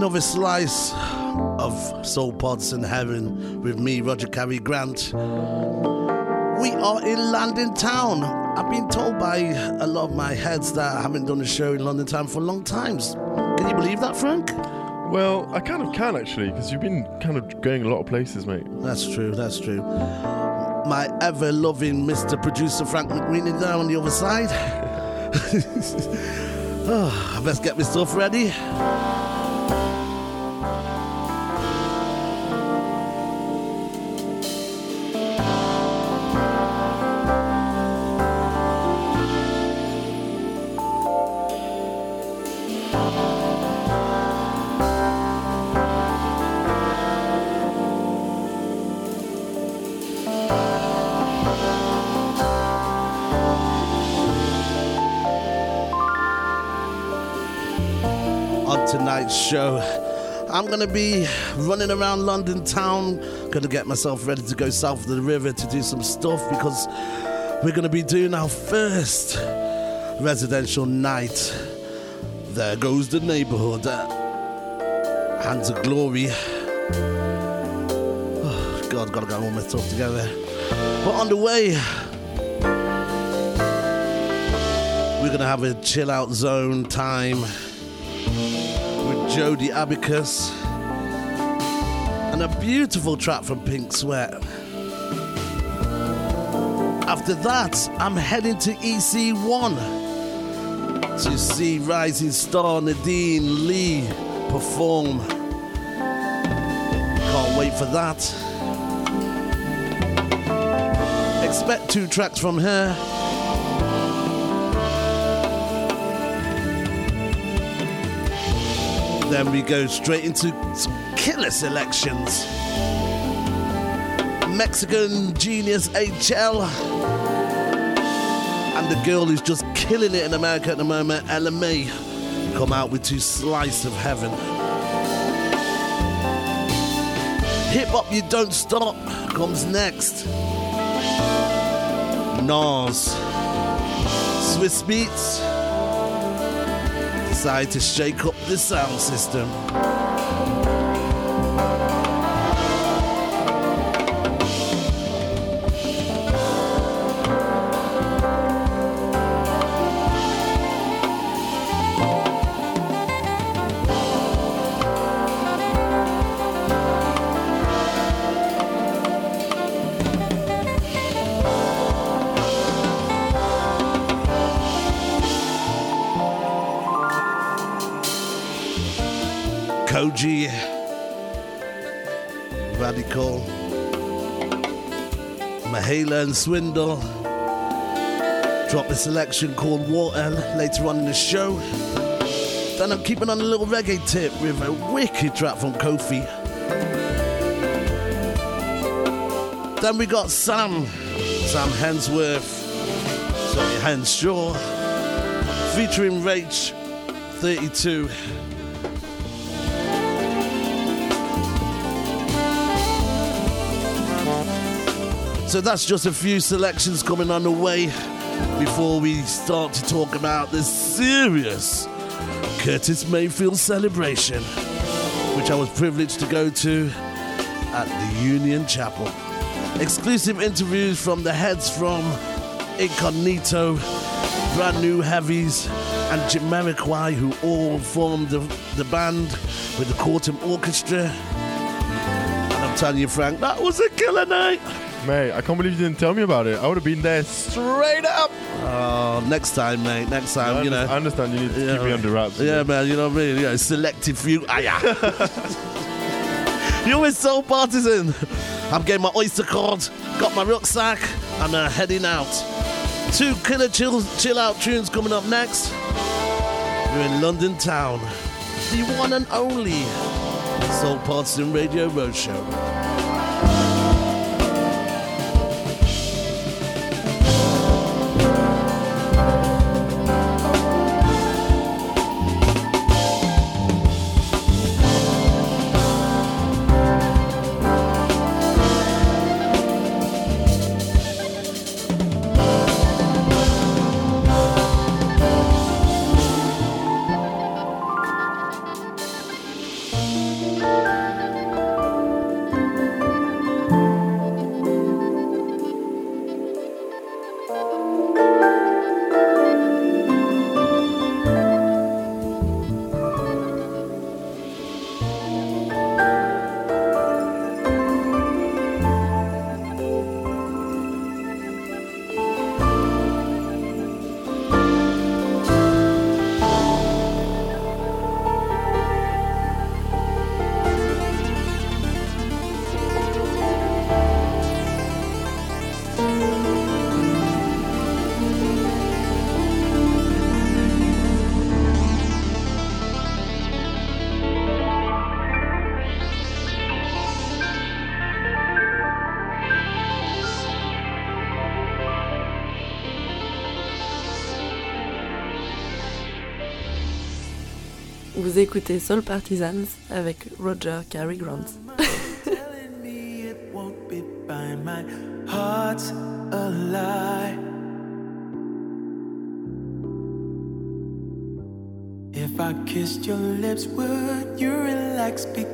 another slice of Soul Partisan Heaven with me, Roger Carey Grant. We are in London Town. I've been told by a lot of my heads that I haven't done a show in London Town for a long time. Can you believe that, Frank? Well, I kind of can actually, because you've been kind of going a lot of places, mate. That's true, that's true. My ever loving Mr. Producer Frank McWeeny there on the other side. oh, I best get my stuff ready. On show. I'm gonna be running around London town, gonna get myself ready to go south of the river to do some stuff because we're gonna be doing our first residential night. There goes the neighborhood. Hands of glory. Oh, God, gotta get all my stuff together. But on the way, we're gonna have a chill out zone time Jody Abacus and a beautiful track from Pink Sweat. After that, I'm heading to EC1 to see rising star Nadine Lee perform. Can't wait for that. Expect two tracks from her. Then we go straight into killer selections. Mexican genius HL. And the girl who's just killing it in America at the moment, Ella Mai, come out with two slice of heaven. Hip hop You Don't Stop comes next. Nas. Swizz Beatz decide to shake up the sound system. Mahalia Swindle. Drop a selection called Water later on in the show. Then I'm keeping on a little reggae tip with a wicked track from Kofi. Then we got Sam, Sam Hensworth, sorry, Henshaw, featuring Rach 32. So that's just a few selections coming on the way before we start to talk about the serious Curtis Mayfield celebration, which I was privileged to go to at the Union Chapel. Exclusive interviews from the heads from Incognito, Brand New Heavies, and Jamiroquai, who all formed the, the band with the Quartum Orchestra. And I'm telling you, Frank, that was a killer night. Mate, I can't believe you didn't tell me about it. I would have been there straight up. Oh, next time, mate. Next time, I, you know. I understand you need to Yeah, keep me under wraps. Yeah, man, you know what I mean? Yeah, selected few. Ah, yeah. you always so partisan. I'm getting my Oyster card, got my rucksack, and uh, heading out. Two killer chill, chill out tunes coming up next. We're in London town. The one and only Soul Partisan Radio Roadshow. vous écoutez Soul Partisans avec Roger Cary Grant. If I kissed your lips, would you relax? Because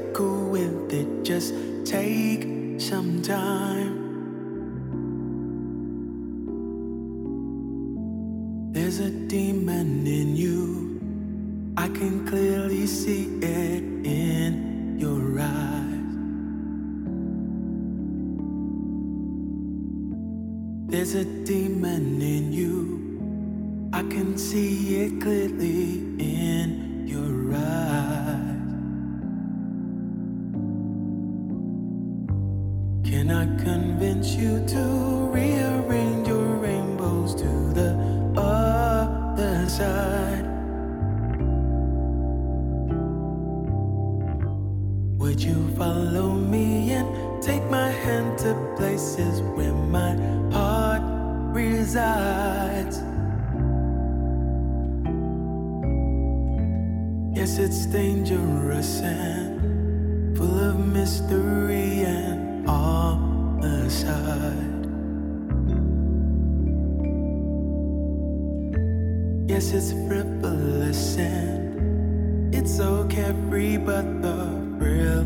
Yes, it's frivolous and it's so carefree, but the thrill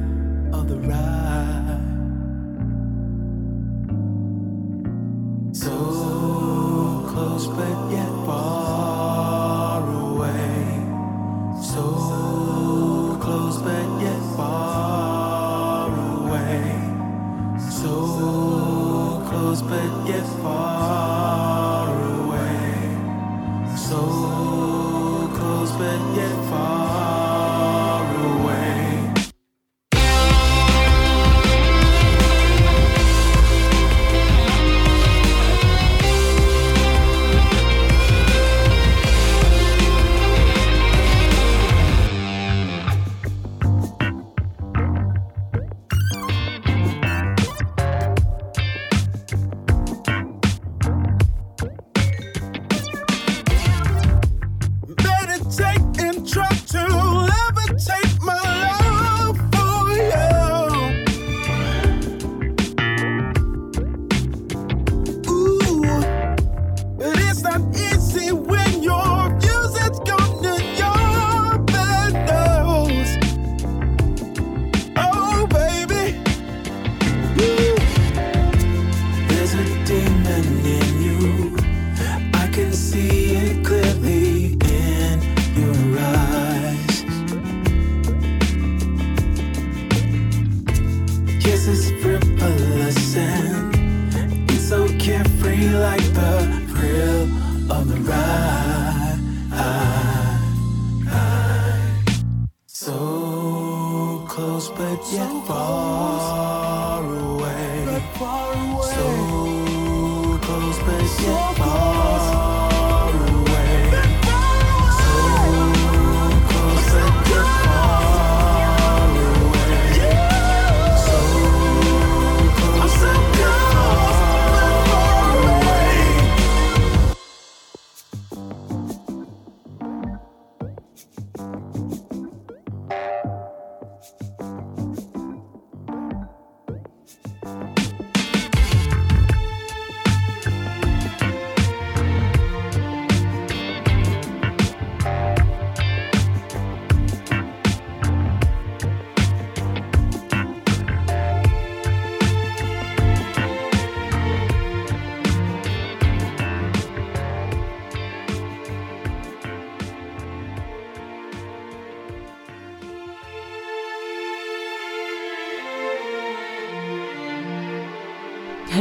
of the ride.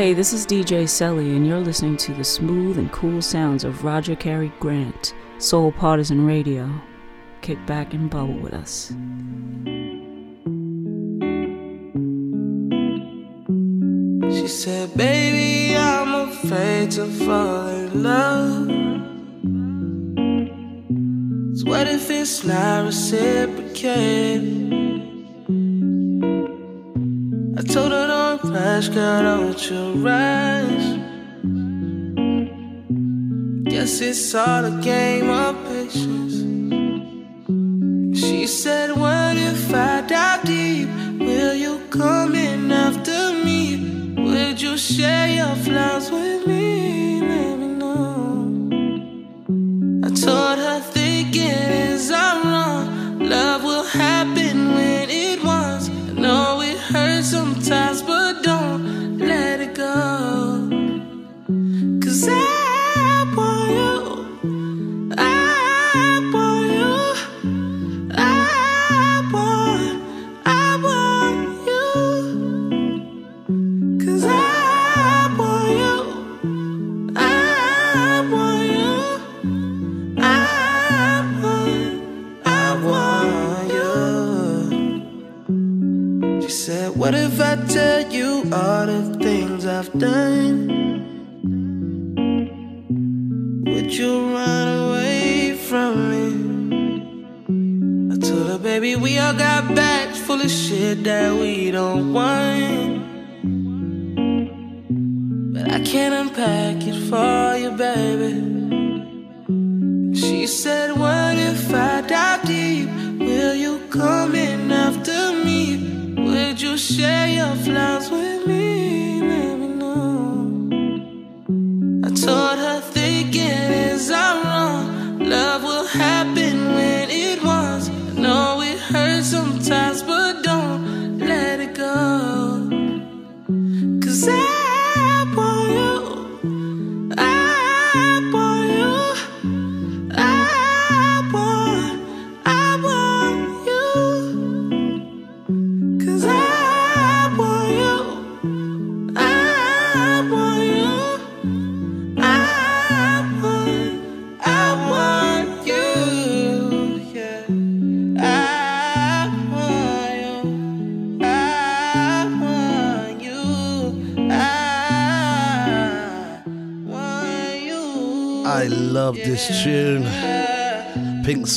Hey, this is DJ Selly, and you're listening to the smooth and cool sounds of Roger Carey Grant, Soul Partisan Radio. Kick back and bubble with us. She said, Baby, I'm afraid to fall in love. So, what if it's not reciprocated? just cannot your eyes. Guess it's all a game of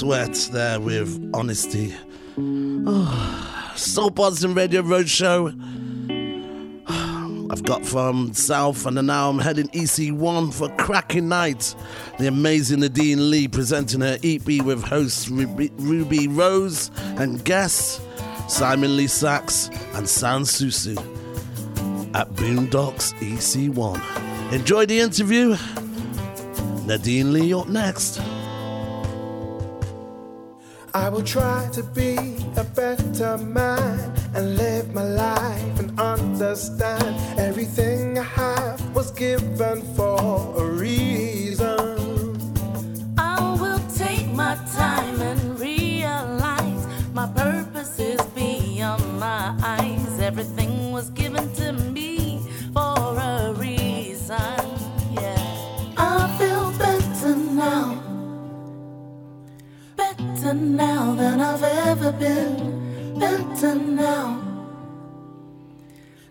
Sweat there with Honesty. Oh, Soul Boston Radio Roadshow. I've got from South and now I'm heading EC1 for cracking night. The amazing Nadine Lee presenting her EP with hosts Ruby, Rose and guests Simon Lee Sachs and San Susu at Boondocks EC1. Enjoy the interview. Nadine Lee up next. I will try to be a better man and live my life and understand everything I have was given for a reason. I will take my time and Better now than I've ever been. Better now.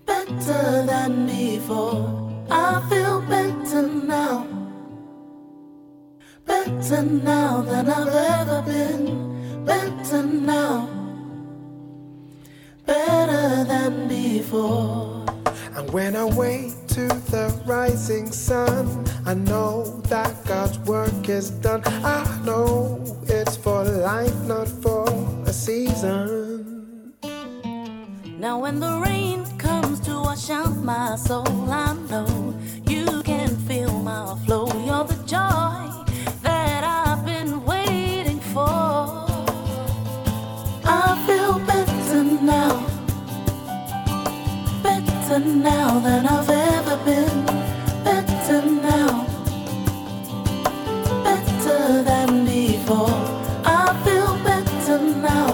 Better than before. I feel better now. Better now than I've ever been. Better now. Better than before. And when I wake to the rising sun, I know that God's work is done. I know it's for life, not for a season. Now when the rain comes to wash out my soul, I know you can feel my flow. You're the joy better now than I've ever been. Better now, better than before. I feel better now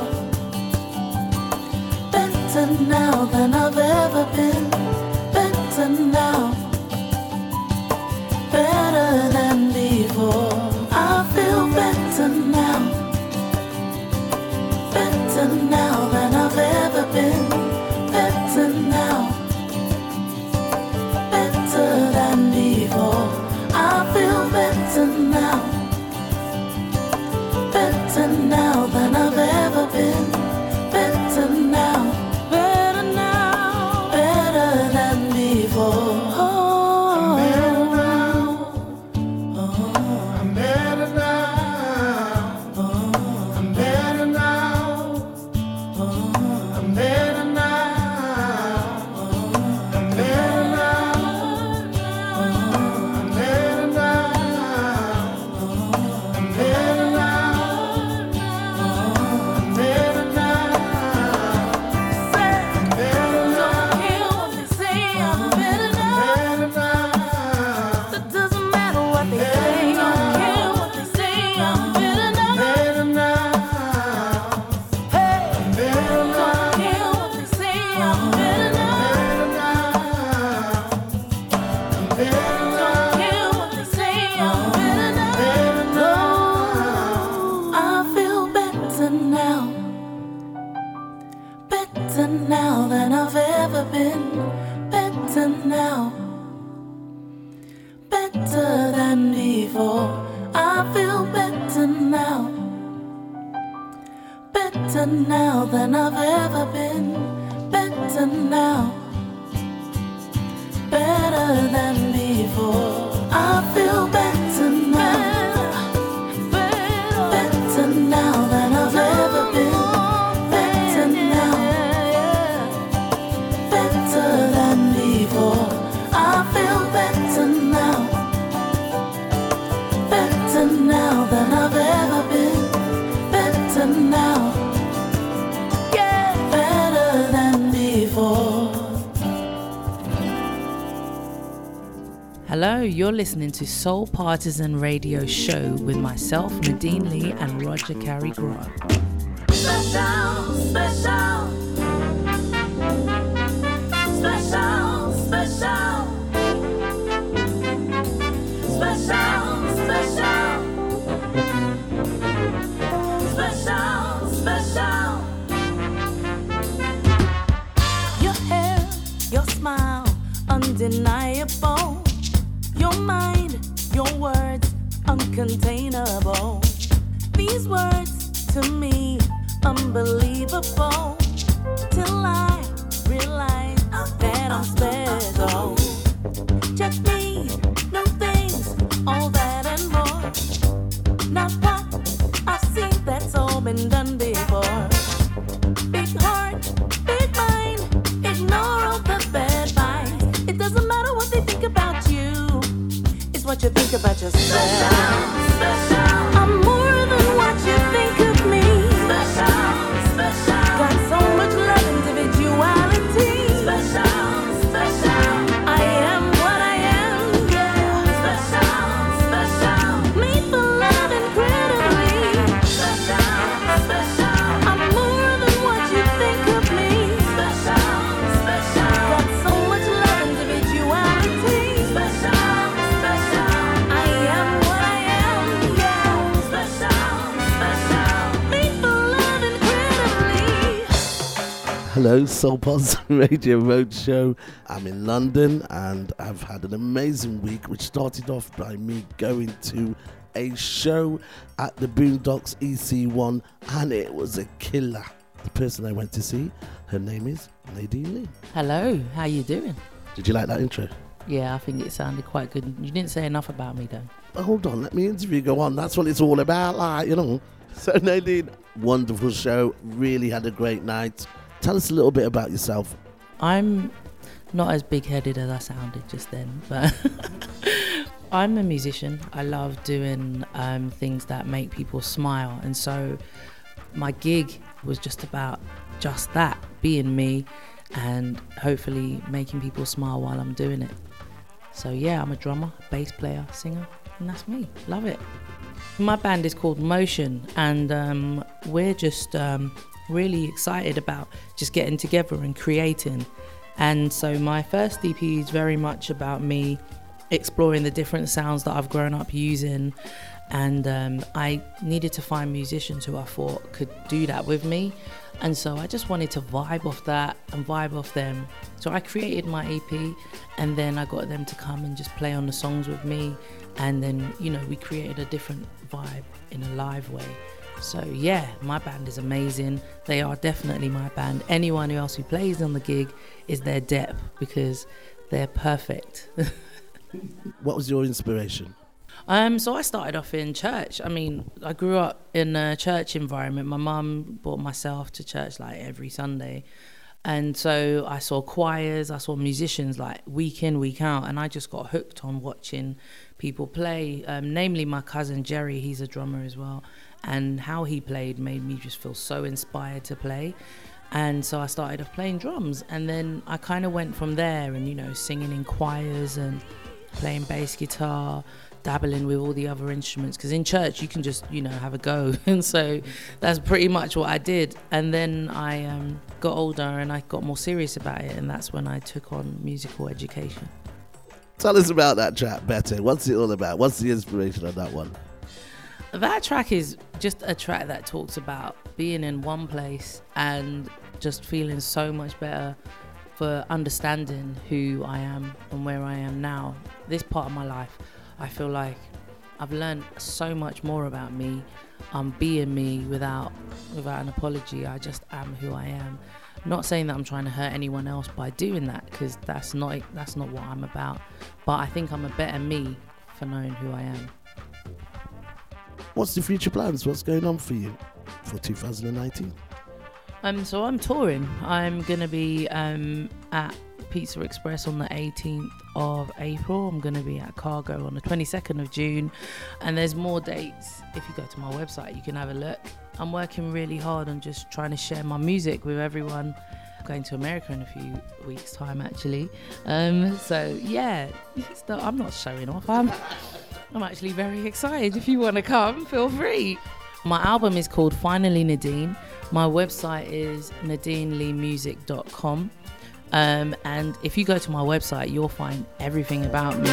better now than I've ever been. Listening to Soul Partisan Radio Show with myself, Nadine Lee, and Roger Carey Grant. Hello, Soul Pulse Radio Roadshow. I'm in London and I've had an amazing week, which started off by me going to a show at the Boondocks EC1, and it was a killer. The person I went to see, her name is Nadine Lee. Hello, how you doing? Did you like that intro? Yeah, I think it sounded quite good. You didn't say enough about me though. Oh, hold on, let me interview go on. That's what it's all about, like, you know. So, Nadine, wonderful show. Really had a great night. Tell us a little bit about yourself. I'm not as big headed as I sounded just then, but I'm a musician. I love doing um, things that make people smile. And so my gig was just about just that being me and hopefully making people smile while I'm doing it. So, yeah, I'm a drummer, bass player, singer, and that's me. Love it. My band is called Motion, and um, we're just um, really excited about just getting together and creating. And so, my first EP is very much about me exploring the different sounds that I've grown up using. And um, I needed to find musicians who I thought could do that with me. And so I just wanted to vibe off that and vibe off them. So I created my EP and then I got them to come and just play on the songs with me. And then, you know, we created a different vibe in a live way. So yeah, my band is amazing. They are definitely my band. Anyone else who plays on the gig is their depth because they're perfect. What was your inspiration? Um, so I started off in church. I mean, I grew up in a church environment. My mum brought myself to church like every Sunday. And so I saw choirs, I saw musicians like week in, week out, and I just got hooked on watching people play. Um, namely, my cousin Jerry, he's a drummer as well, and how he played made me just feel so inspired to play. And so I started off playing drums, and then I kind of went from there, and you know, singing in choirs and playing bass guitar, dabbling with all the other instruments. Because in church you can just you know have a go, and so that's pretty much what I did. And then I um, got older and I got more serious about it, and that's when I took on musical education. Tell us about that track, Better. What's it all about? What's the inspiration of that one? That track is just a track that talks about being in one place and just feeling so much better for understanding who I am and where I am now. This part of my life, I feel like I've learned so much more about me. I'm being me without without an apology. I just am who I am. Not saying that I'm trying to hurt anyone else by doing that because that's not that's not what I'm about. But I think I'm a better me for knowing who I am. What's the future plans? What's going on for you for 2019? Um, so I'm touring. I'm gonna be um, at Pizza Express on the 18th of April. I'm gonna be at Cargo on the 22nd of June, and there's more dates. If you go to my website, you can have a look. I'm working really hard on just trying to share my music with everyone. Going to America in a few weeks' time, actually. Um, so yeah, I'm not showing off. I'm, I'm actually very excited. If you want to come, feel free. My album is called Finally Nadine. My website is nadineleemusic.com. Um, and if you go to my website, you'll find everything about me.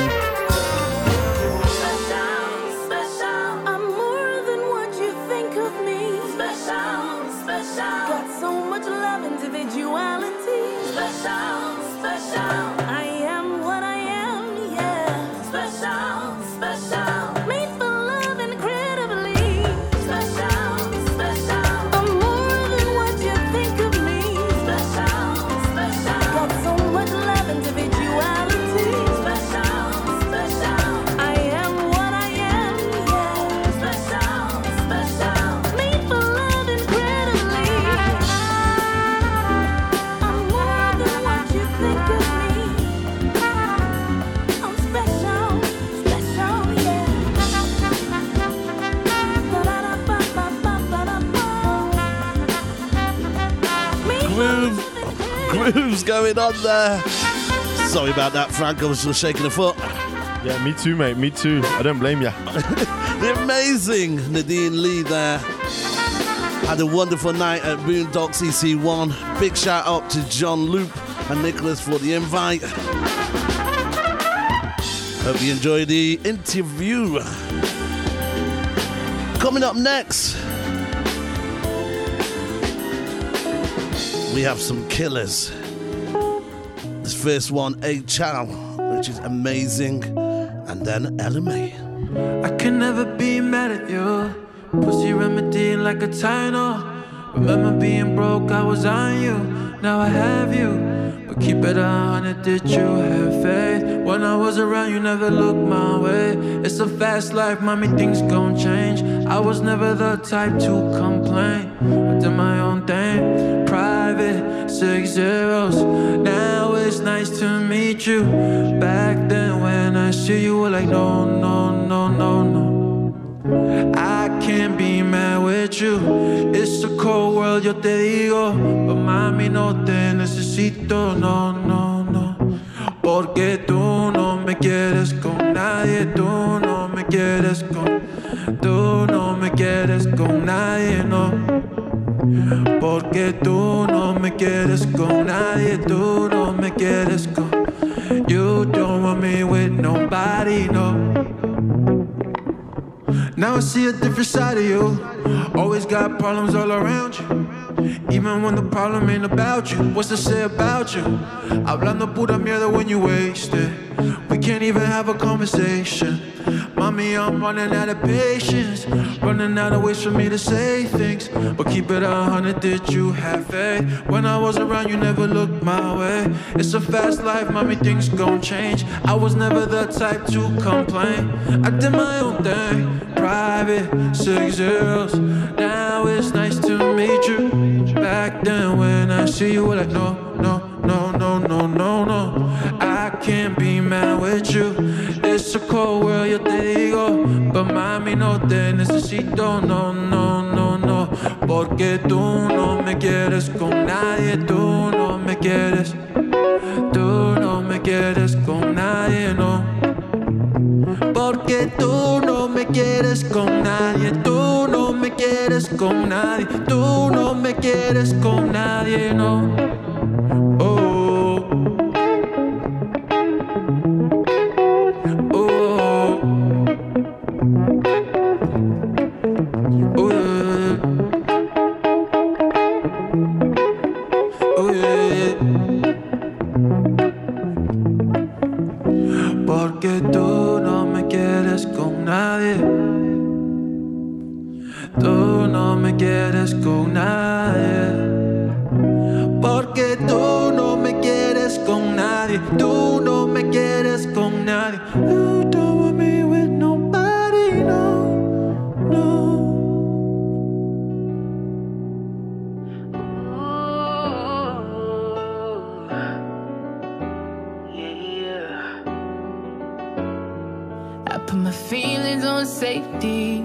Going on there. Sorry about that, Frank. I was just shaking a foot. Yeah, me too, mate. Me too. I don't blame ya. The amazing Nadine Lee there. Had a wonderful night at Boondocks EC1. Big shout out to John Loop and Nicholas for the invite. Hope you enjoyed the interview. Coming up next, we have some killers. First one, A.CHAL, which is amazing, and then Ella Mai. I can never be mad at you. Pussy remedy like a Tylenol. Remember being broke, I was on you. Now I have you. But keep it a hundred, did you have faith? When I was around, you never looked my way. It's a fast life, mommy, things gon' change. I was never the type to complain. I did my own thing. Private, six zeros. Now it's nice to meet you. Back then, when I see you, were like, no, no, no, no, no. I can't be mad with you. It's a cold world, yo te digo. But mami, no te necesito, no, no, no. Porque tú no me quieres con nadie, tú no me quieres con. Tú no me quieres con nadie, no. Porque tú no me quieres con nadie, tú no me quieres con. You don't want me with nobody, no. Now I see a different side of you. Always got problems all around you. Even when the problem ain't about you, what's to say about you? Hablando pura mierda when you waste it. We can't even have a conversation. Mommy, I'm running out of patience. Running out of ways for me to say things. But keep it a hundred, did you have faith? When I was around, you never looked my way. It's a fast life, mommy, things gon' change. I was never the type to complain. I did my own thing. Private, six zeros. Now it's nice to meet you. Back then, when I see you, we're like, no, no, no, no, no, no, no. I can't be mad with you. It's a cold world, yo te digo. But mami, no te necesito, no, no, no, no. Porque tú no me quieres con nadie, tú no me quieres. Tú no me quieres con nadie, no. Porque tú no me quieres con nadie, tú no me quieres con nadie, tú no me quieres con nadie, no. Oh. Quieres con nadie. Porque tú no me quieres con nadie. Tú no me quieres con nadie. You don't want me with nobody, no, no. Oh, I put my feelings on safety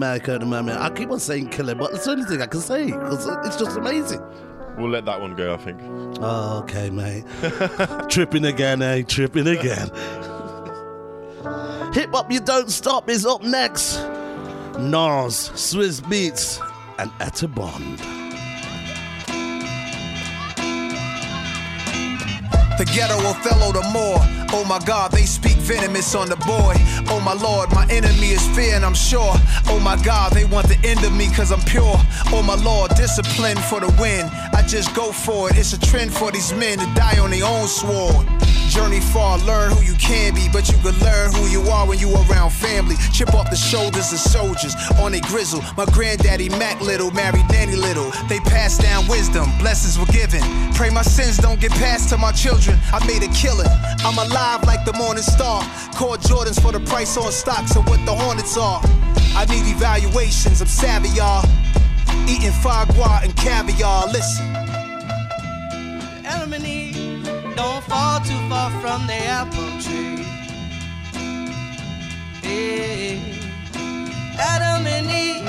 America at the moment. I keep on saying killer, but it's the only thing I can say because it's just amazing. We'll let that one go, I think. Oh, okay, mate. Tripping again, eh? Tripping again. Hip Hop You Don't Stop is up next. Nas, Swizz Beatz, and Etta Bond. The ghetto Othello the more. Oh my God, they speak venomous on the boy. Oh my Lord, my enemy is fear, and I'm sure. Oh my God, they want the end of me cause I'm pure. Oh my Lord, discipline for the win. Just go for it. It's a trend for these men to die on their own sword. Journey far, learn who you can be, but you can learn who you are when you around family. Chip off the shoulders of soldiers on a grizzle. My granddaddy Mac Little married Nanny Little. They passed down wisdom, blessings were given. Pray my sins don't get passed to my children. I made a killing. I'm alive like the morning star. Call Jordans for the price on stocks of what the Hornets are. I need evaluations, I'm savvy, y'all. Eating foie gras and caviar. Listen. Don't fall too far from the apple tree. Yeah. Adam and Eve,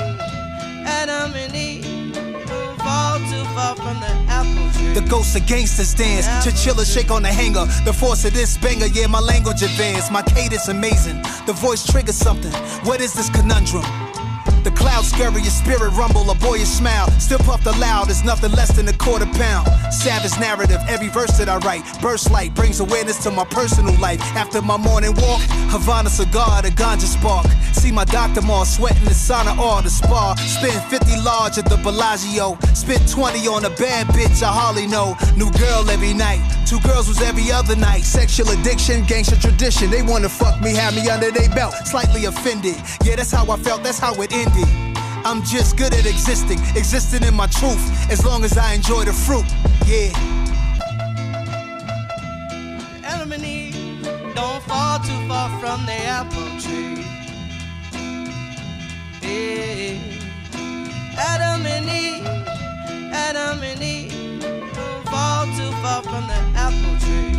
Adam and Eve don't fall too far far from the apple tree. The ghosts of gangsters dance. Chinchilla shake on the hanger. The force of this banger, yeah, my language advanced. My cadence amazing. The voice triggers something. What is this conundrum? The cloud scurry, your spirit rumble, a boyish smile. Still puffed aloud, it's nothing less than a quarter pound. Savage narrative, every verse that I write. Burst light brings awareness to my personal life. After my morning walk, Havana cigar, the ganja spark. See my doctor more, sweating the sauna or the spa. Spend 50 large at the Bellagio. Spent 20 on a bad bitch I hardly know. New girl every night. Two girls was every other night. Sexual addiction, gangster tradition. They wanna fuck me, have me under their belt. Slightly offended. Yeah, that's how I felt, that's how it ended. I'm just good at existing, existing in my truth, as long as I enjoy the fruit. Yeah. Adam and Eve don't fall too far from the apple tree. Yeah. Adam and Eve, Adam and Eve don't fall too far from the apple tree.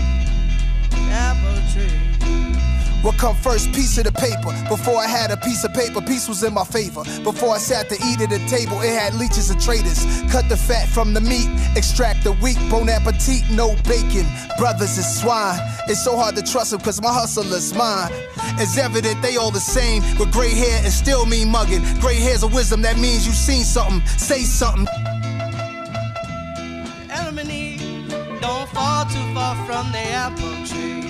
Apple tree. What come first? Piece of the paper. Before I had a piece of paper, peace was in my favor. Before I sat to eat at the table, it had leeches and traitors. Cut the fat from the meat, extract the weak. Bon appetit, no bacon. Brothers is swine. It's so hard to trust them cause my hustle is mine. It's evident they all the same. With gray hair and still mean mugging. Gray hair's a wisdom that means you seen something. Say something. Adam don't fall too far from the apple tree.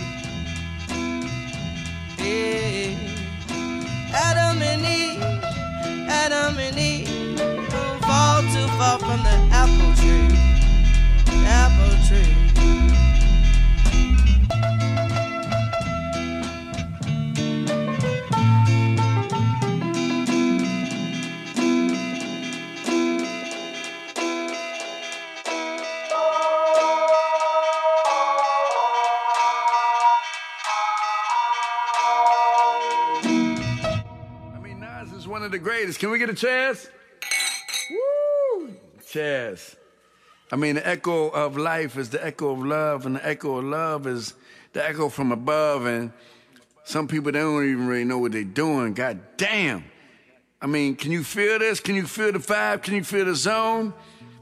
Adam and Eve, Adam and Eve don't fall too far from the apple tree. Apple tree. The greatest. Can we get a chance? Woo! Chaz. I mean, the echo of life is the echo of love, and the echo of love is the echo from above. And some people they don't even really know what they're doing. God damn. I mean, can you feel this? Can you feel the vibe? Can you feel the zone?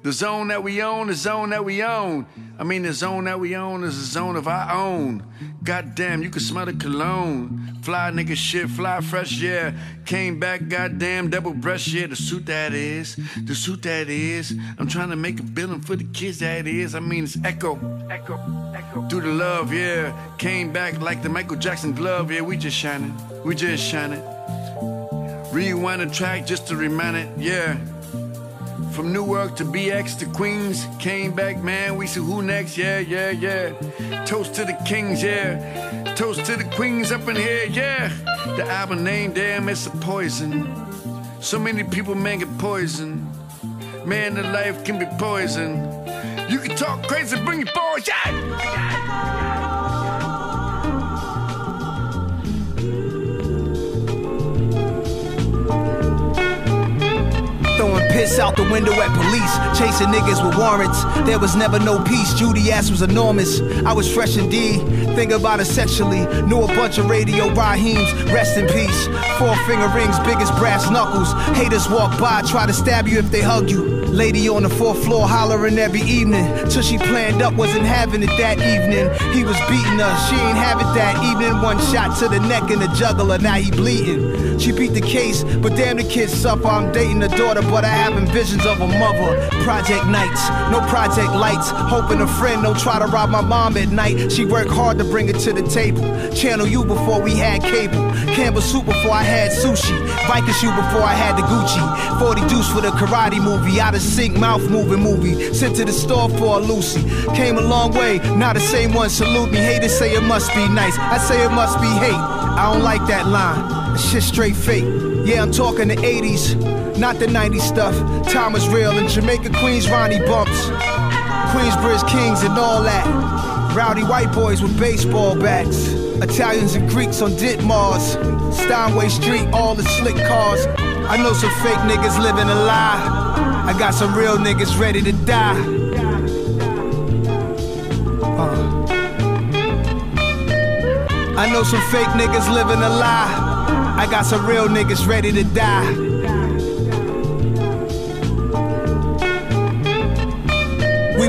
The zone that we own, the zone that we own. I mean, the zone that we own is a zone of our own. Goddamn, you can smell the cologne. Fly nigga shit, fly fresh, yeah. Came back, goddamn, double breast, yeah. The suit that is, the suit that is. I'm trying to make a billing for the kids that is. I mean, it's echo, echo, echo. Do the love, yeah. Came back like the Michael Jackson glove, yeah. We just shining, we just shining. Rewind the track just to remind it, yeah. From Newark to BX to Queens, came back, man. We see who next, yeah, yeah, yeah. Toast to the kings, yeah. Toast to the queens up in here, yeah. The album name, damn, it's a poison. So many people, man, get poisoned. Man, the life can be poison. You can talk crazy, bring your boys, yeah. Throwing piss out the window at police, chasing niggas with warrants. There was never no peace. Judy ass was enormous. I was fresh indeed. Think about it sexually. Knew a bunch of radio Raheems. Rest in peace. Four finger rings, biggest brass knuckles. Haters walk by, try to stab you if they hug you. Lady on the fourth floor hollering every evening. Till she planned up, wasn't having it that evening. He was beating her, she ain't have it that evening. One shot to the neck and the juggler, now he bleeding. She beat the case, but damn the kids suffer. I'm dating the daughter, but I having visions of a mother. Project nights, no project lights. Hoping a friend don't try to rob my mom at night. She worked hard to bring it to the table. Channel you before we had cable. Campbell soup before I had sushi. Viking shoe before I had the Gucci. 40 deuce for the karate movie. Sync, mouth moving movie. Sent to the store for a Lucy. Came a long way, now the same one salute me. Haters say it must be nice. I say it must be hate. I don't like that line. That shit straight fake. Yeah, I'm talking the 80s, not the 90s stuff. Time was real in Jamaica, Queens, Ronnie bumps. Queensbridge Kings and all that. Rowdy white boys with baseball bats. Italians and Greeks on Ditmars. Steinway Street, all the slick cars. I know some fake niggas living a lie. I got some real niggas ready to die. Uh. I know some fake niggas living a lie. I got some real niggas ready to die.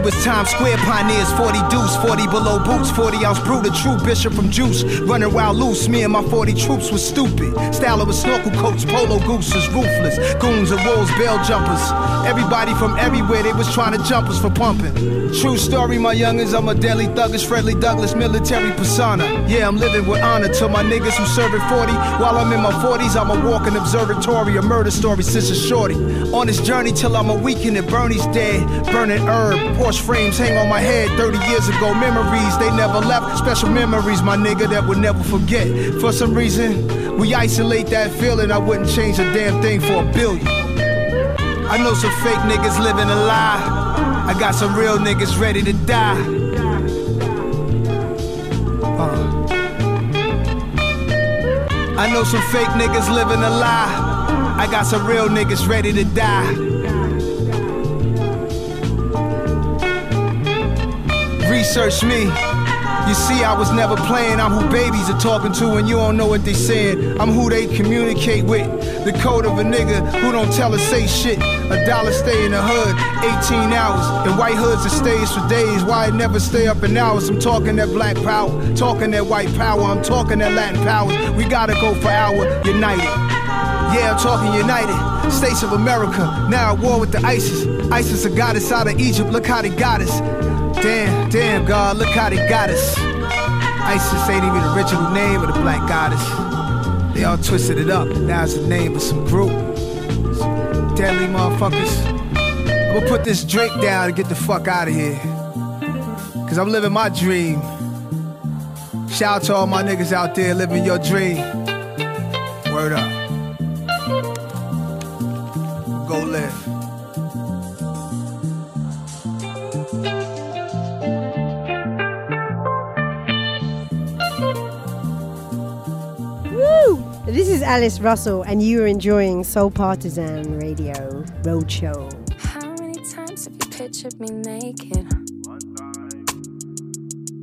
Was Times Square pioneers, 40 deuce, 40 below boots, 40 ounce brew, the true bishop from juice. Running wild loose, me and my 40 troops was stupid. Style of a snorkel coats, polo gooses, ruthless. Goons and wolves, bell jumpers. Everybody from everywhere, they was trying to jump us for pumping. True story, my youngins, I'm a deadly thuggish, Frederick Douglass, military persona. Yeah, I'm living with honor to my niggas who serving 40. While I'm in my 40s, I'm a walking observatory, a murder story sister shorty. On this journey till I'm a weekend and Bernie's dead. Burning herb, frames hang on my head 30 years ago. Memories, they never left. Special memories, my nigga, that would never forget. For some reason, we isolate that feeling. I wouldn't change a damn thing for a billion. I know some fake niggas living a lie. I got some real niggas ready to die. Uh. I know some fake niggas living a lie. I got some real niggas ready to die. Research me. You see, I was never playing. I'm who babies are talking to, and you don't know what they saying. I'm who they communicate with. The code of a nigga who don't tell or say shit. A dollar stay in the hood, 18 hours. In white hoods, it stays for days. Why it never stay up in hours? I'm talking that black power, talking that white power. I'm talking that Latin powers. We gotta go for our united. Yeah, I'm talking united. States of America, now at war with the ISIS. ISIS, a goddess out of Egypt. Look how they got us. Damn, damn, God, look how they got us. ISIS ain't even the original name of the black goddess. They all twisted it up. Now it's the name of some group. Some deadly motherfuckers. I'm gonna put this drink down and get the fuck out of here. Cause I'm living my dream. Shout out to all my niggas out there living your dream. Word up. Alice Russell, and you are enjoying Soul Partisan Radio Roadshow. How many times have you pictured me naked?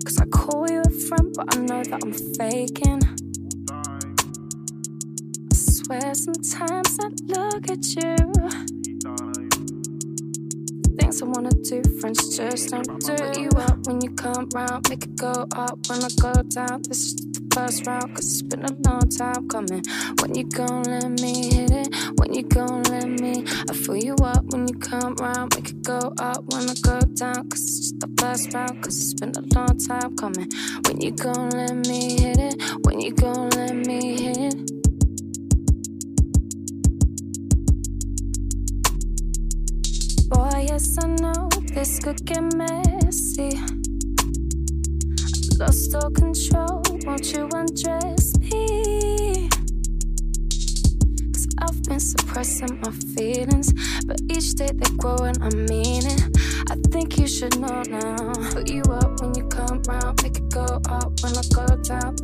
Cause I call you a friend, but I know that I'm faking. I swear sometimes I look at you. Friends just don't do. You up when you come round, make it go up when I go down. This is the first round, cause it's been a long time coming. When you gon' let me hit it? When you gon' let me? I fill you up when you come round, make it go up when I go down. Cause it's just the first round, cause it's been a long time coming. When you gon' let me hit it? When you gon' let me hit it? Boy, yes, I know this could get messy. I lost all control, won't you undress me? Cause I've been suppressing my feelings, but each day they grow and I mean it. I think you should know now. Put you up when you come round, make it go up when I go down.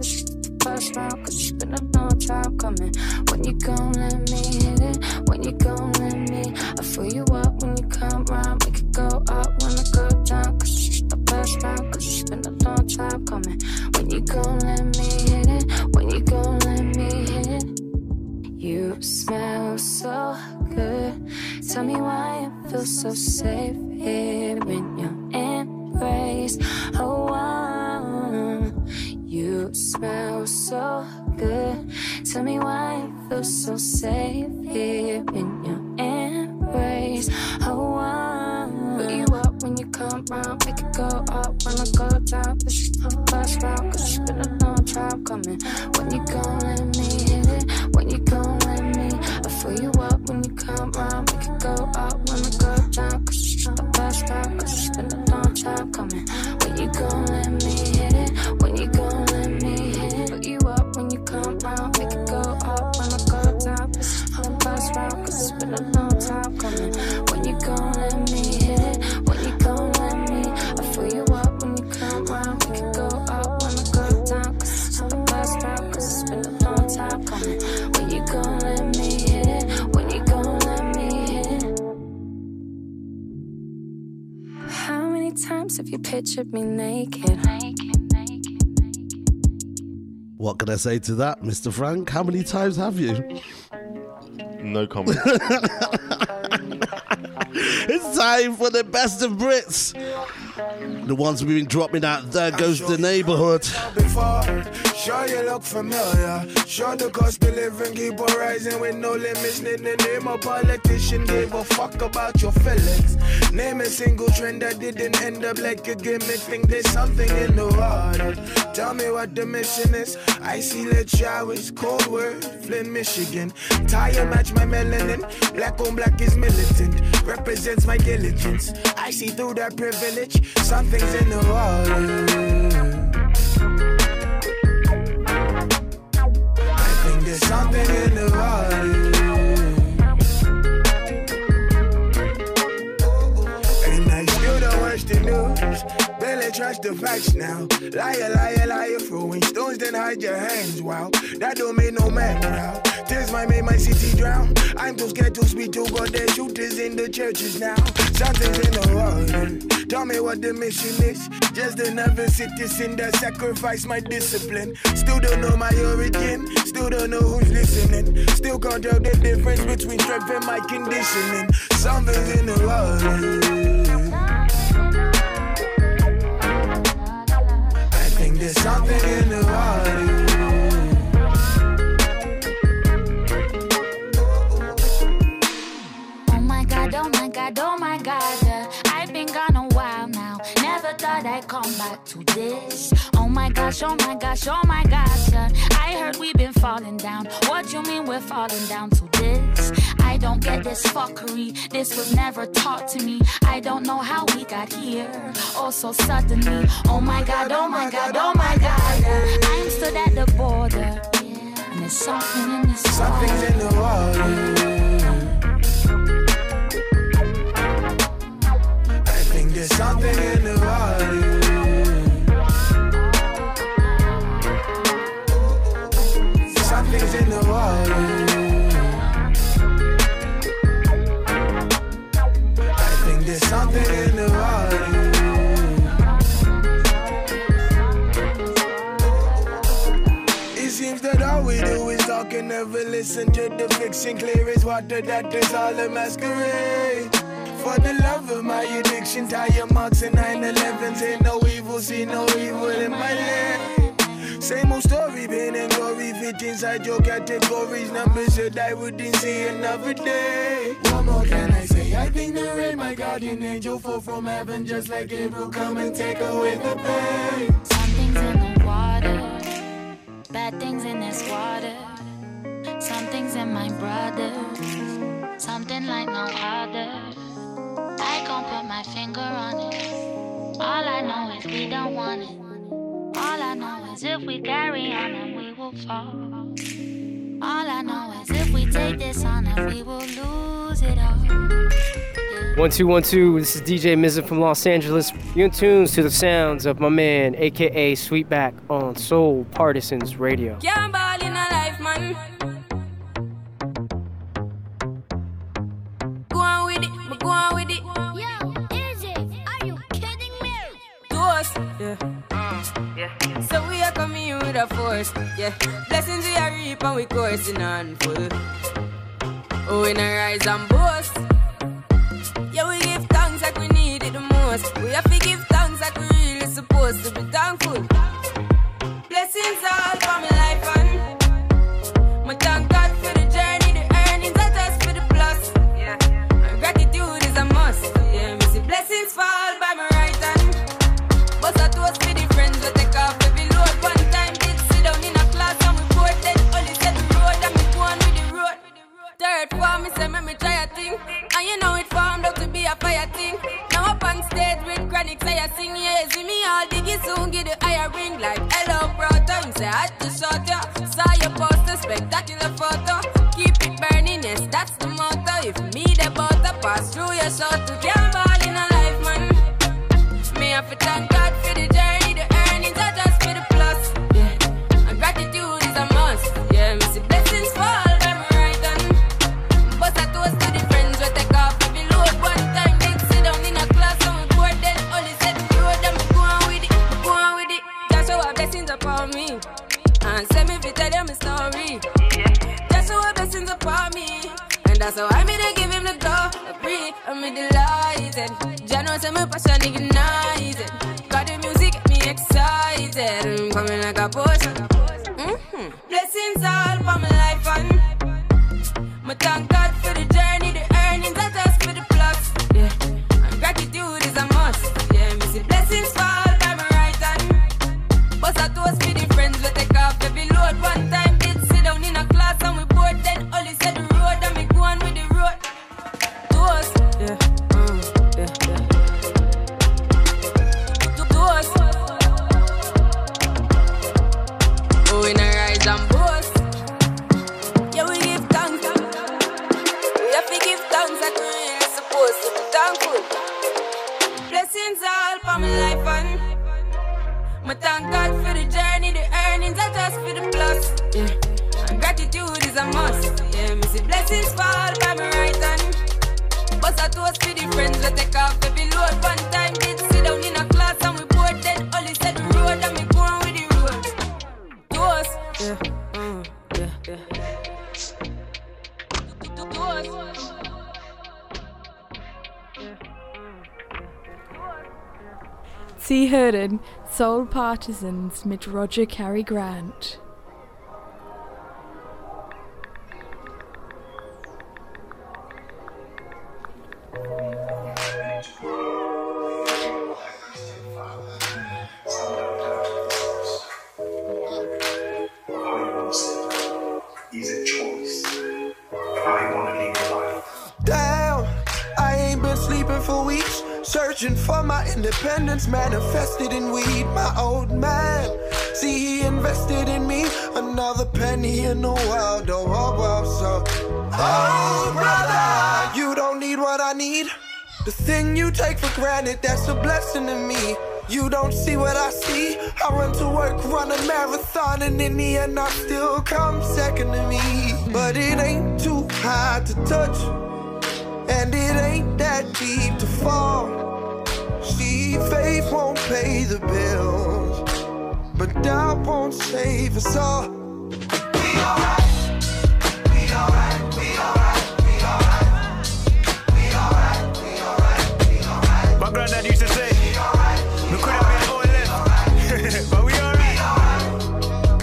First round, cause it's been a long time coming. When you gon' let me hit it? When you gon' let me? I fill you up when you come round, make it go up when I go down. Cause it's the first round, cause it's been a long time coming. When you gon' let me hit it? When you gon' let me hit it? You smell so good. Tell me why it feels so safe here in your embrace. Oh, wow. You smell so good. Tell me why it feels so safe here in your embrace. Oh, wow. Put you up when you come round, make it go up when I go down. This is the first round, cause it's been a long time coming. When you gon' let me hit it? When you gon' let me? I fill you up when you come round, make it go up when I go down. Cause it's the first round, cause it's been a long time coming. Pictured me naked? What can I say to that, Mr. Frank? How many times have you? No comment. it's time for the best of Brits. The ones we've been dropping out. There goes the neighborhood. Sure you look familiar. Sure the cost of living keep on rising with no limits. Need the name a politician gave a fuck about your feelings. Name a single trend that didn't end up like a gimmick. Think there's something in the water. Tell me what the mission is. I see lit showers, cold word, Flint, Michigan. Tire match my melanin. Black on black is militant. Represents my diligence. I see through that privilege. Something's in the water. I think there's something in the water. Trust the facts now. Liar, liar, liar, throwing stones, then hide your hands. Wow, that don't make no man proud. Tears might make my city drown. I'm too scared to speak to God. There's shooters in the churches now. Something's in the water. Tell me what the mission is. Just another citizen that sacrificed my discipline. Still don't know my origin. Still don't know who's listening. Still can't tell the difference between strength and my conditioning. Something's in the water. There's something in the water. Oh my god, oh my god, oh my god. yeah. I've been gone a while now. Never thought I'd come back to this. Oh my gosh, oh my gosh, oh my gosh. yeah. I heard we've been falling down. What you mean we're falling down to this? I don't get this fuckery. This was never taught to me. I don't know how we got here. Oh, so suddenly. Oh my god, oh my god, oh my god. yeah. I'm stood at the border. And there's something in this Something's in the water. I think there's something in the water. It seems that all we do is talk and never listen to the fiction. Clear as water, that is all a masquerade. For the love of my addiction, tire marks and 911s. Ain't no evil, see no evil in my lane. Same old story, pain and glory, fit inside your categories. Numbers should I wouldn't see another day. What more can My guardian angel, fall from heaven just like Gabriel. Come and take away the pain. Something's in the water. Bad things in this water. Something's in my brother. Something like no other. I can't put my finger on it. All I know is we don't want it. All I know is if we carry on, then we will fall. All I know is if we take this on, then we will lose it all. One two one two. This is DJ Mizza from Los Angeles. You're in tunes to the sounds of my man, aka Sweetback, on Soul Partisans Radio. In a life, man. Go on with it, go on with it. Yo, easy. Are you kidding me? Toast, yeah. yeah. So we are coming in with a force, yeah. Blessings we are reap and we coursing on full. Oh, we not rise and boast. Yeah, we give thanks like we need it the most. We have to give thanks like we really supposed to be thankful. Blessings all to a fire thing. Now up on stage with chronic, say I sing, yeah. See me all diggy soon, get the higher ring like hello, brother. You say, I had to shot ya. Saw your poster, spectacular photo. Keep it burning, yes, that's the motto. If me the butter pass through your shot to Say my passion ignited. Got the music get me excited. I'm coming like a potion. Mm-hmm. Blessings all for my life and my thank God for the Soul Partisans mit Roger Cary Grant. Granted, that's a blessing to me. You don't see what I see. I run to work, run a marathon, and in the end, I still come second to me. But it ain't too high to touch. And it ain't that deep to fall. See, faith won't pay the bills, but doubt won't save us all. We alright. Granddad used to say, we could have been but we alright.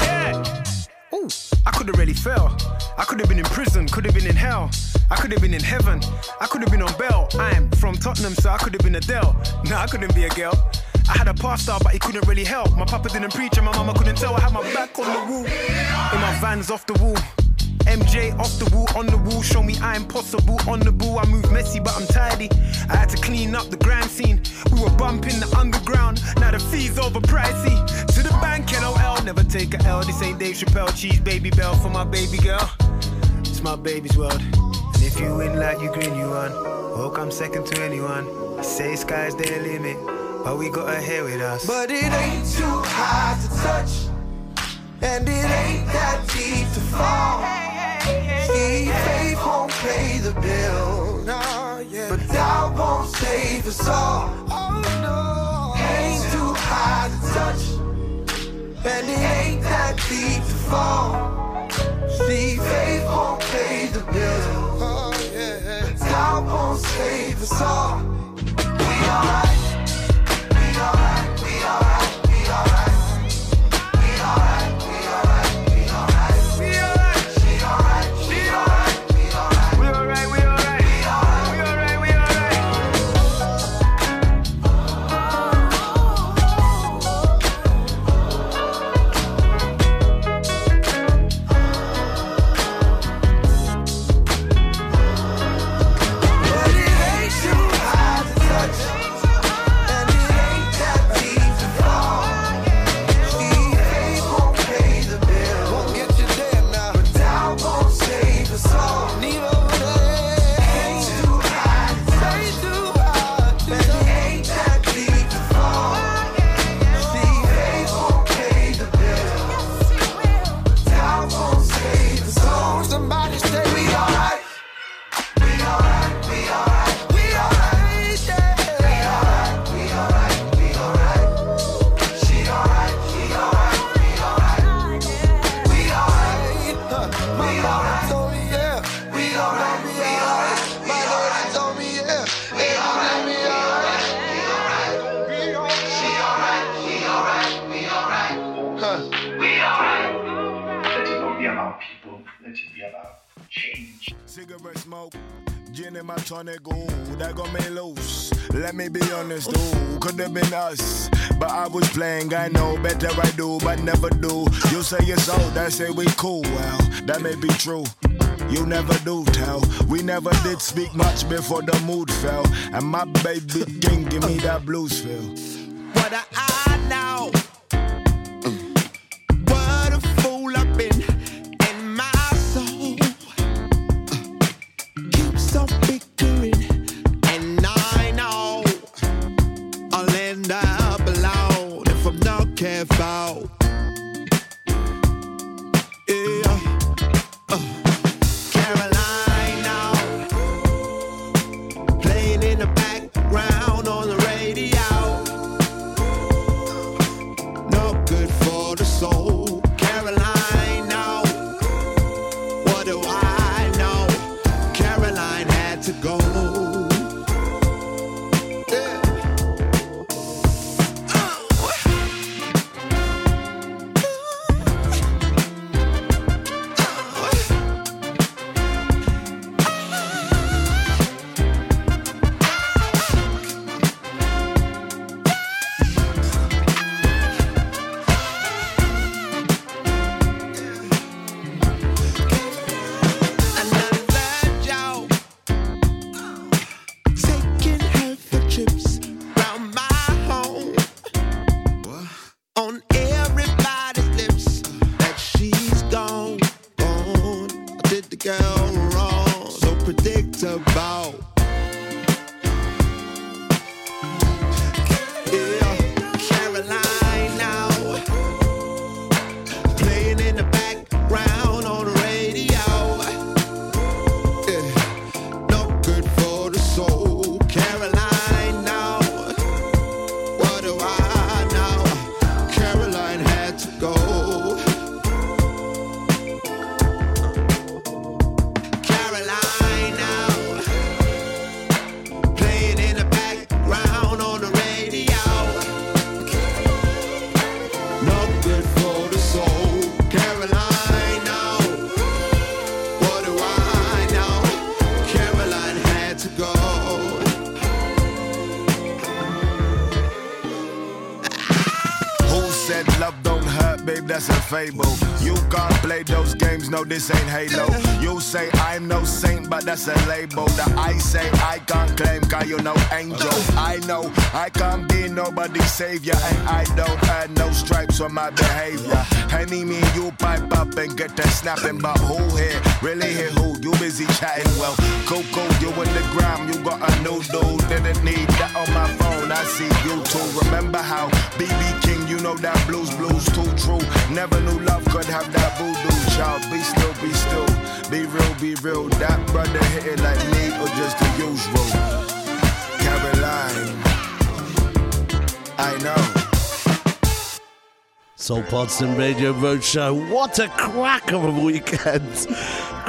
Yeah. Ooh, I could have really fell. I could have been in prison, could have been in hell. I could have been in heaven. I could have been on bail. I'm from Tottenham, so I could have been Adele. No, I couldn't be a girl. I had a pastor, but he couldn't really help. My papa didn't preach, and my mama couldn't tell. I had my back on the wall. In my vans off the wall. MJ off the wall, on the wall, show me I'm possible. On the ball, I move messy, but I'm tidy. I had to clean up the grand scene. We were bumping the underground, now the fees over pricey. To the bank, LOL, never take a L. This ain't Dave Chappelle, cheese Babybel for my baby girl. It's my baby's world. And if you win like you green, you won. Welcome second to anyone. I say sky's the limit, but we got a hair with us. But it ain't too high to touch, and it ain't that deep to fall. See, faith won't pay the bill, but doubt won't save us all. Oh no, ain't too high to touch, and it ain't that deep to fall. See, faith won't pay the bill, oh, but doubt won't save us all. We alright. We alright. Was playing, I know, better I do, but never do. You say it's old, I say we cool, well, that may be true. You never do tell. We never did speak much before the mood fell. And my baby king give me that blues feel. What I, fable. You can't play those games, no, this ain't Halo. You say I'm no saint, but that's a label. That I say I can't claim, cause you no angel. I know I can't be nobody's savior, and I don't earn no stripes on my behavior. Henny me, you pipe up and get that snapping, but who here? Really here who? You busy chatting, well, Coco, you in the gram, you got a new dude, didn't need that on my phone. I see you too. Remember how BB King, you know that blues, blues too true. Never knew love could have that voodoo. Child, be still, be still, be real, be real. That brother hit it like me or just the usual. Caroline, I know. Soul Partisan Radio Roadshow. What a crack of a weekend!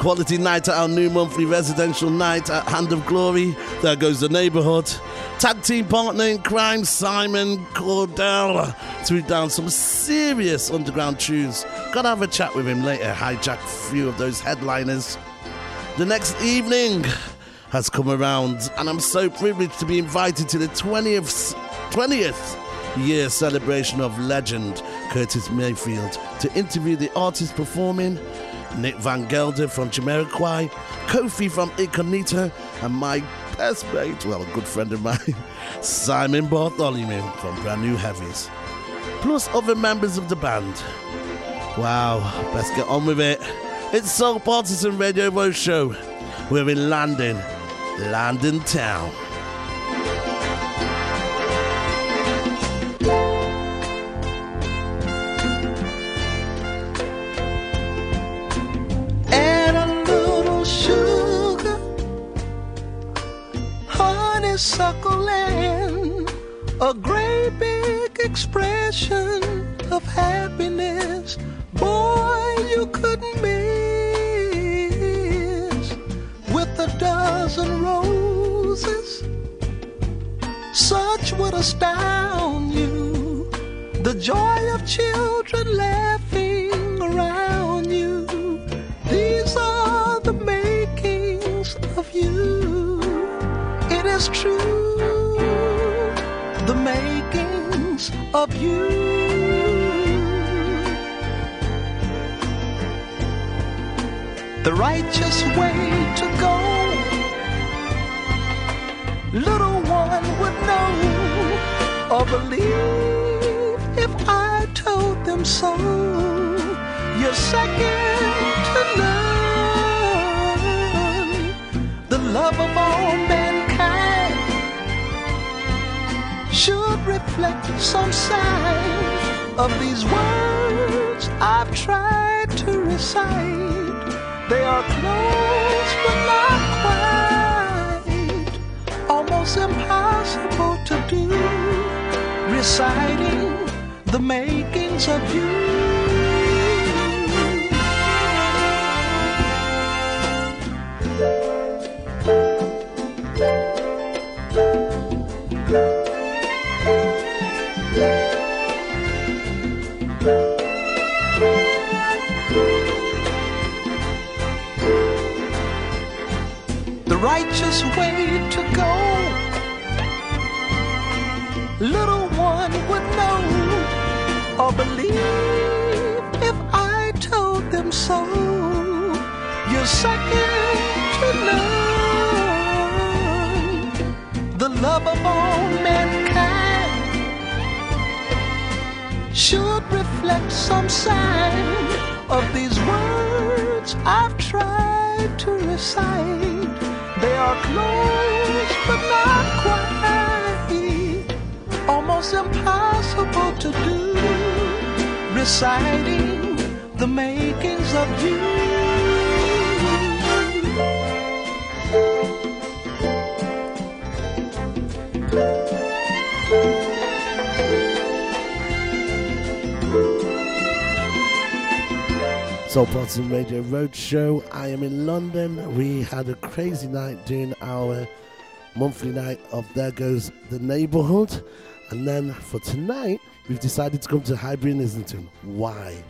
Quality night at our new monthly residential night at Hand of Glory. There goes the neighbourhood. Tag team partner in crime, Simon Cordell, threw down some serious underground tunes. Gotta have a chat with him later, hijack a few of those headliners. The next evening has come around, and I'm so privileged to be invited to the 20th, 20th year celebration of legend Curtis Mayfield to interview the artist performing, Nick Van Gelder from Jamiroquai, Kofi from Incognito, and my best mate, well, a good friend of mine, Simon Bartholomew from Brand New Heavies, plus other members of the band. Wow, let's get on with it. It's Soul Partisan Radio Road Show. We're in London, London town. Honeysuckle, and a great big expression of happiness. Boy, you couldn't miss with a dozen roses. Such would astound you. The joy of children laughing around is true. The makings of you. The righteous way to go. Little one would know or believe if I told them so. You're second to none. The love of all men. Should reflect some sign of these words I've tried to recite. They are close but not quite, almost impossible to do. Reciting the makings of you. Righteous way to go. Little one would know or believe if I told them so. You're second to none, the love of all mankind should reflect some sign of these words I've tried to recite. They are close but not quite, almost impossible to do. Reciting the makings of you. Soul Partisan Radio Roadshow. I am in London. We had a crazy night doing our monthly night of There Goes the Neighbourhood. And then for tonight, we've decided to come to Highbury and Islington. Why,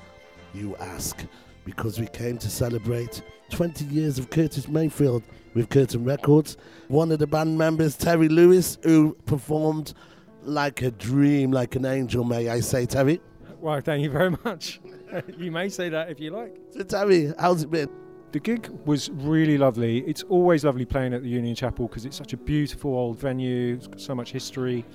you ask? Because we came to celebrate 20 years of Curtis Mayfield with Curtom Records. One of the band members, Terry Lewis, who performed like a dream, like an angel, may I say, Terry? Well, thank you very much. you may say that if you like. So Terry, how's it been? The gig was really lovely. It's always lovely playing at the Union Chapel because it's such a beautiful old venue. It's got so much history.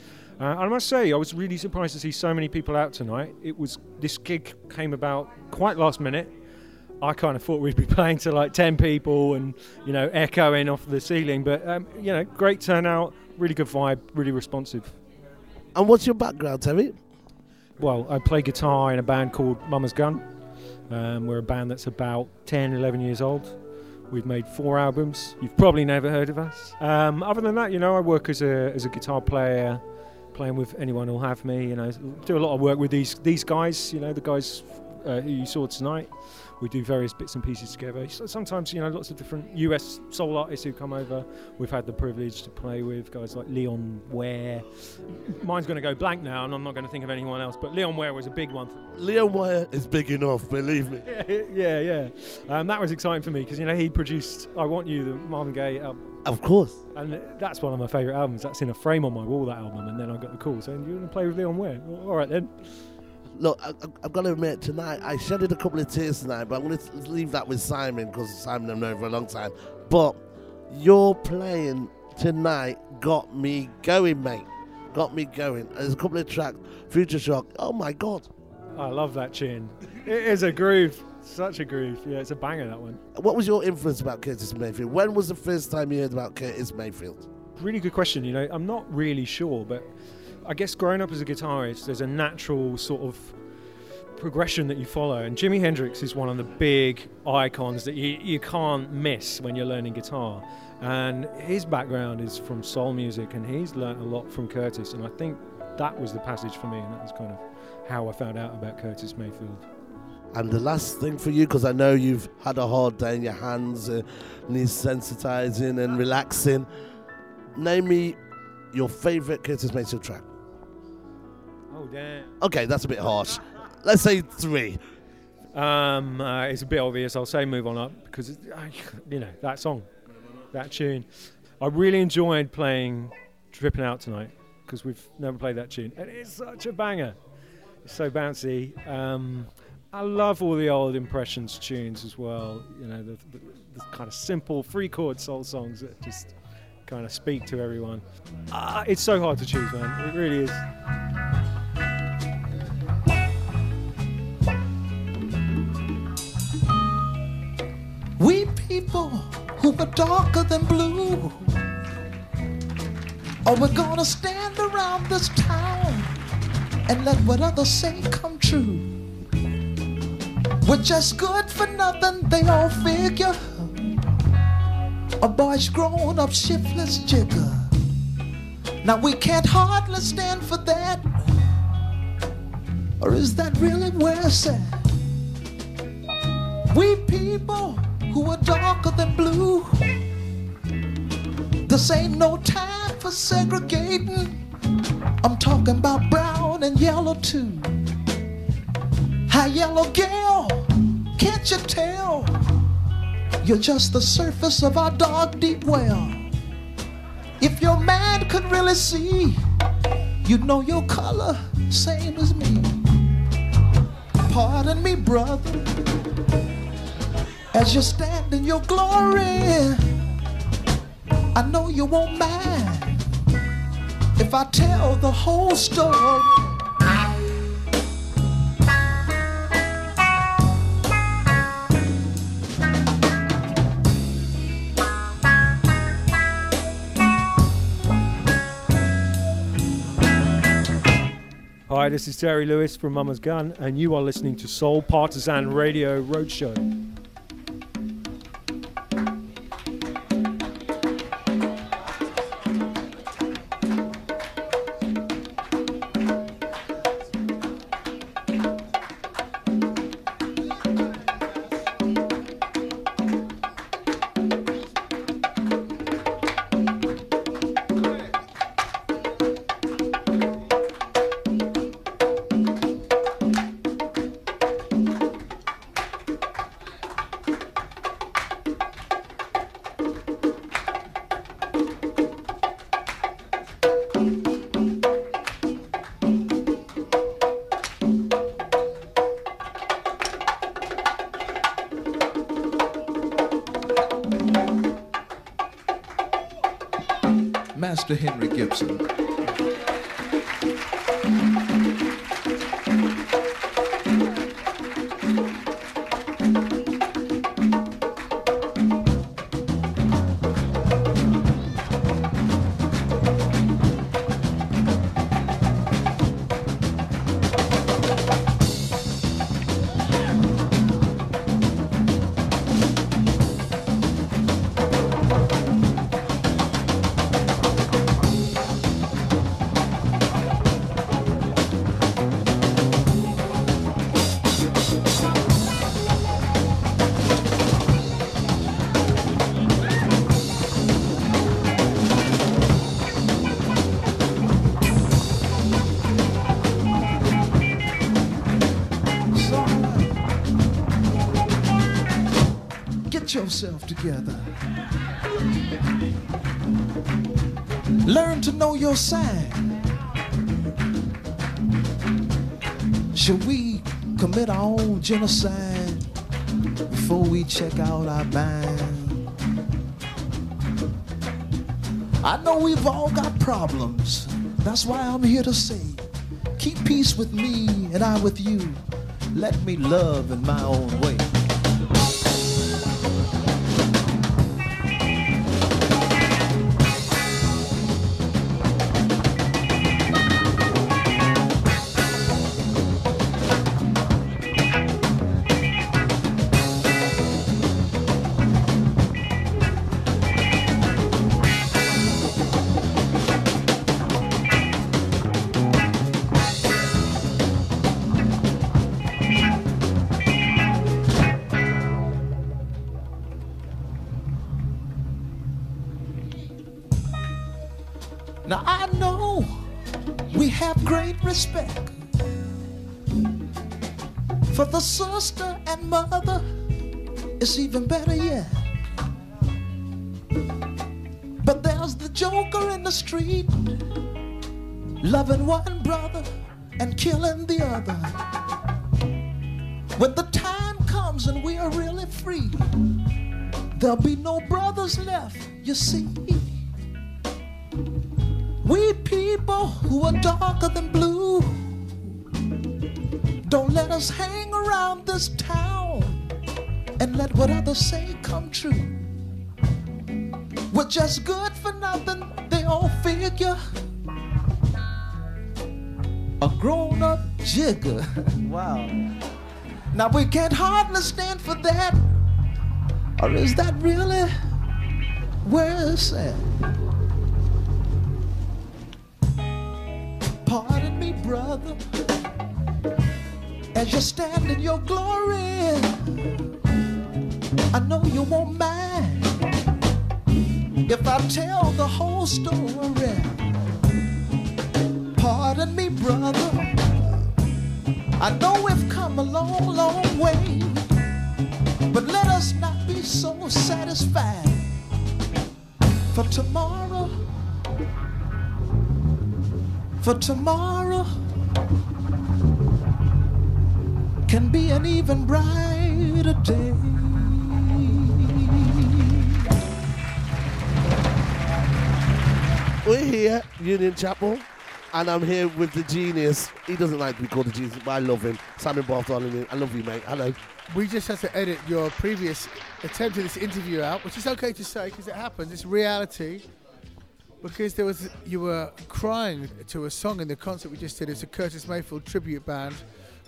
Uh, and I must say, I was really surprised to see so many people out tonight. It was this gig came about quite last minute. I kind of thought we'd be playing to like ten people and you know echoing off the ceiling, but um, you know, great turnout, really good vibe, really responsive. And what's your background, Terry? Well, I play guitar in a band called Mama's Gun. Um, we're a band that's about 10, 11 years old. We've made four albums. You've probably never heard of us. Um, other than that, you know, I work as a, as a guitar player, playing with anyone who'll have me. You know, do a lot of work with these these guys. You know, the guys uh, who you saw tonight. We do various bits and pieces together. Sometimes, you know, lots of different US soul artists who come over. We've had the privilege to play with guys like Leon Ware. Mine's going to go blank now, and I'm not going to think of anyone else. But Leon Ware was a big one. Leon Ware is big enough, believe me. yeah, yeah. Um, that was exciting for me because you know he produced "I Want You," the Marvin Gaye album. Of course. And that's one of my favourite albums. That's in a frame on my wall. That album, and then I got the call saying, "You want to play with Leon Ware?" All right then. Look, I, I've got to admit, tonight I shedded a couple of tears tonight, but I'm going to leave that with Simon because Simon I've known for a long time. But your playing tonight got me going, mate. Got me going. There's a couple of tracks, Future Shock. Oh my God. I love that tune. It is a groove. Such a groove. Yeah, it's a banger that one. What was your influence about Curtis Mayfield? When was the first time you heard about Curtis Mayfield? Really good question. You know, I'm not really sure, but I guess growing up as a guitarist, there's a natural sort of progression that you follow. And Jimi Hendrix is one of the big icons that you, you can't miss when you're learning guitar. And his background is from soul music, and he's learnt a lot from Curtis. And I think that was the passage for me, and that was kind of how I found out about Curtis Mayfield. And the last thing for you, because I know you've had a hard day in your hands, uh, needs sensitizing and relaxing. Name me your favorite Curtis Mayfield track. Oh, damn. Okay, that's a bit harsh. Let's say three. Um, uh, it's a bit obvious. I'll say move on up because it, I, you know that song, that tune. I really enjoyed playing "Tripping Out" tonight. because we've never played that tune, and it's such a banger. It's so bouncy. Um, I love all the old impressions tunes as well. You know, the, the, the kind of simple three chord soul songs that just kind of speak to everyone. Ah, it's so hard to choose, man. It really is. People who are darker than blue. Are we're gonna stand around this town and let what others say come true? We're just good for nothing, they all figure. A boy's grown up shiftless jigger. Now we can't hardly stand for that. Or is that really where it's at? We people who are darker than blue. This ain't no time for segregating. I'm talking about brown and yellow too. Hi, yellow girl, can't you tell? You're just the surface of our dark, deep well. If your man could really see, you'd know your color, same as me. Pardon me, brother, as you stand in your glory. I know you won't mind if I tell the whole story. Hi, this is Terry Lewis from Mama's Gun, and you are listening to Soul Partisan Radio Roadshow. Gibson. Together. Learn to know your sign. Should we commit our own genocide before we check out our mind? I know we've all got problems. That's why I'm here to say, keep peace with me and I with you. Let me love in my own way. We people who are darker than blue, don't let us hang around this town and let what others say come true. We're just good for nothing, they all figure. A grown up jigger. wow. Now we can't hardly stand for that. Or is that really where it's at? Brother, as you stand in your glory. I know you won't mind if I tell the whole story. Pardon me, brother. I know we've come a long, long way, but let us not be so satisfied. For tomorrow, for tomorrow can be an even brighter day. We're here, Union Chapel, and I'm here with the genius. He doesn't like to be called a genius, but I love him. Simon Bartholomew. I love you, mate. Hello. We just had to edit your previous attempt at this interview out, which is okay to say because it happens. It's reality. Because there was, you were crying to a song in the concert we just did. It's a Curtis Mayfield tribute band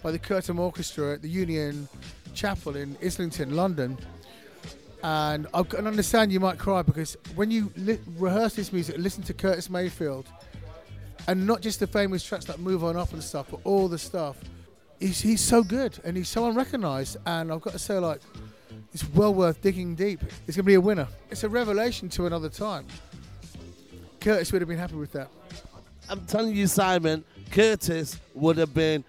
by the Curtom Orchestra at the Union Chapel in Islington, London. And I can understand you might cry because when you li- rehearse this music, listen to Curtis Mayfield, and not just the famous tracks like Move On Up and stuff, but all the stuff. He's, he's so good and he's so unrecognised. And I've got to say, like, it's well worth digging deep. It's going to be a winner. It's a revelation to another time. Curtis would have been happy with that. I'm telling you, Simon, Curtis would have been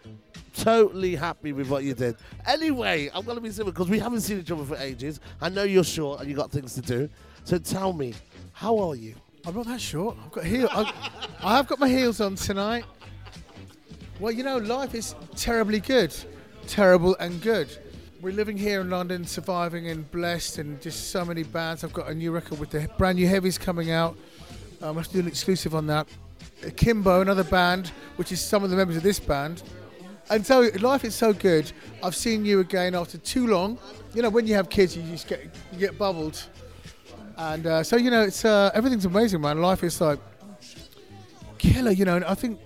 totally happy with what you did. Anyway, I'm going to be simple because we haven't seen each other for ages. I know you're short and you got things to do. So tell me, how are you? I'm not that short. I've got heel. I, I have got my heels on tonight. Well, you know, life is terribly good, terrible and good. We're living here in London, surviving and blessed, and just so many bands. I've got a new record with the brand new heavies coming out. I have to do an exclusive on that. Kimbo, another band, which is some of the members of this band. And so life is so good. I've seen you again after too long. You know, when you have kids, you just get you get bubbled. And uh, so you know, it's uh, everything's amazing, man. Life is like killer. You know, and I think.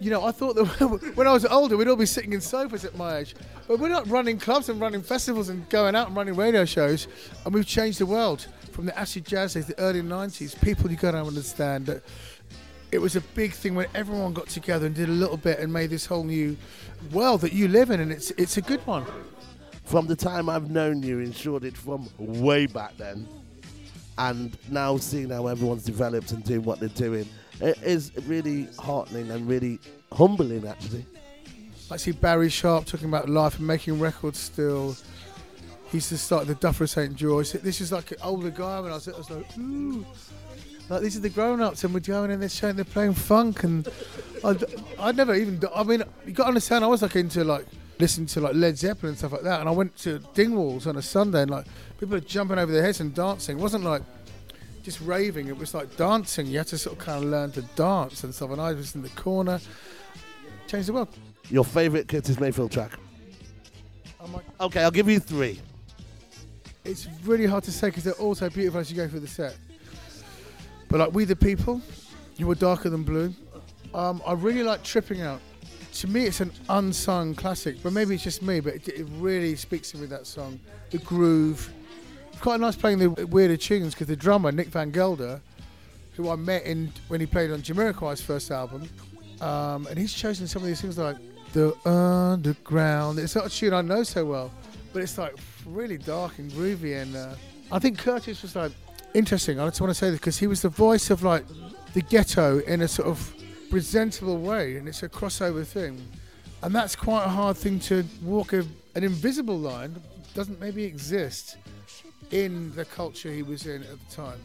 You know, I thought that when I was older, we'd all be sitting in sofas at my age. But we're not running clubs and running festivals and going out and running radio shows. And we've changed the world from the acid jazz days, the early 90s. People, you got to understand that it was a big thing when everyone got together and did a little bit and made this whole new world that you live in, and it's it's a good one. From the time I've known you in Shoreditch from way back then, and now seeing how everyone's developed and doing what they're doing, it is really heartening and really humbling, actually. I see Barrie Sharpe talking about life and making records still. He's the start the Duffer St. George. This is like an older guy when I was, I was like, ooh. Like these are the grown-ups, and we're going in this show and they're playing funk, and I'd, I'd never even. I mean, you got to understand, I was like into like listening to like Led Zeppelin and stuff like that, and I went to Dingwalls on a Sunday, and like people are jumping over their heads and dancing. It wasn't like just raving; it was like dancing. You had to sort of kind of learn to dance and stuff. And I was in the corner, changed the world. Your favourite Curtis Mayfield track? Okay, I'll give you three. It's really hard to say because they're all so beautiful as you go through the set. But like We the People, You Were Darker Than Blue. Um, I really like Tripping Out. To me, it's an unsung classic, but maybe it's just me, but it, it really speaks to me, that song. The groove. It's quite nice playing the weirder tunes because the drummer, Nick Van Gelder, who I met in when he played on Jamiroquai's first album, um, and he's chosen some of these things like The Underground. It's not a tune I know so well, but it's like really dark and groovy. And uh, I think Curtis was like interesting. I just want to say this because he was the voice of like the ghetto in a sort of presentable way, and it's a crossover thing. And that's quite a hard thing to walk a, an invisible line. Doesn't maybe exist in the culture he was in at the time.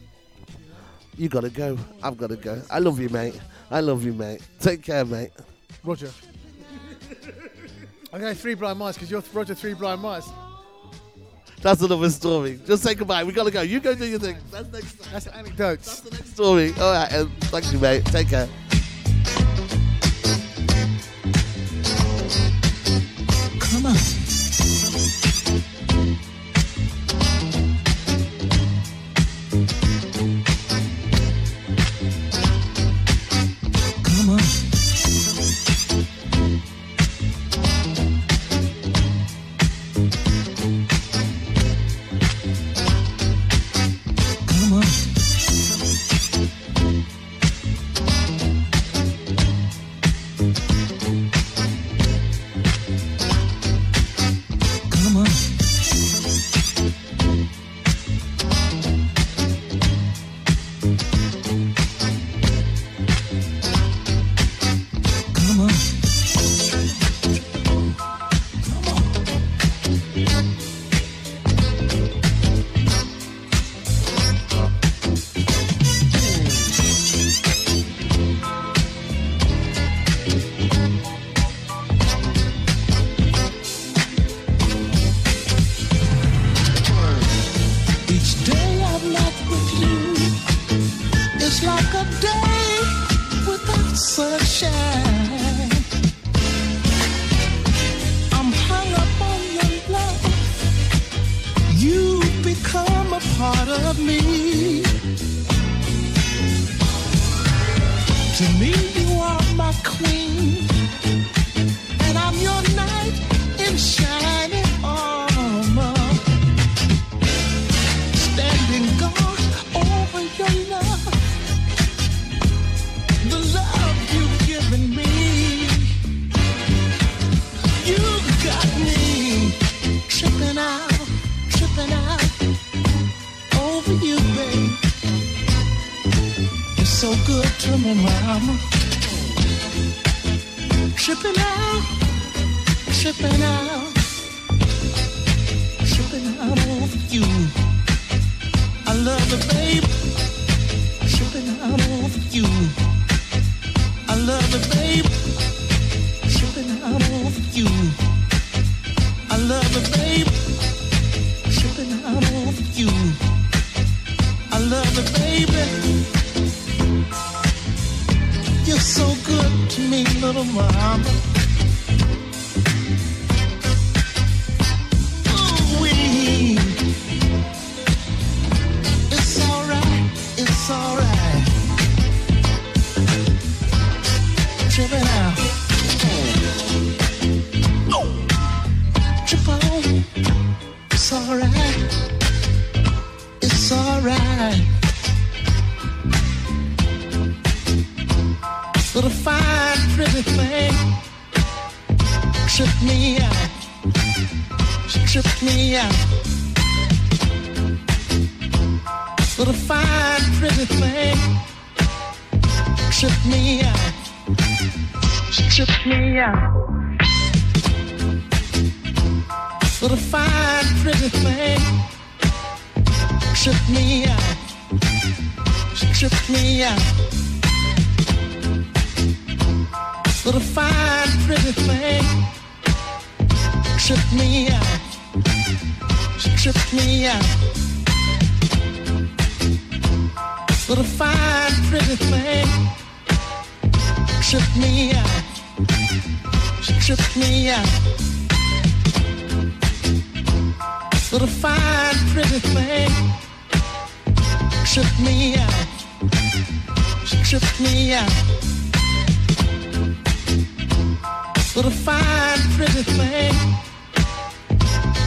You gotta go. I've gotta go. I love you, mate. I love you, mate. Take care, mate. Roger. I'm going three blind mice because you're Roger three blind mice. That's another story. Just say goodbye. We gotta go. You go do your thing. That's next. That's anecdotes. That's the next story. All right. Um, thank you, mate. Take care. Come on. Little fine, pretty thing. Trip me out. Trip me out. Little fine, pretty thing. Trip me out. Trip me out. Little fine, pretty thing. Trip me out. Trip me out. Little fine, pretty thing. Trip me out. She Trip me out. Little fine, pretty thing. Trip me out. She Trip me out. Little fine, pretty thing. Trip me out. She Trip me out. Little fine, pretty thing.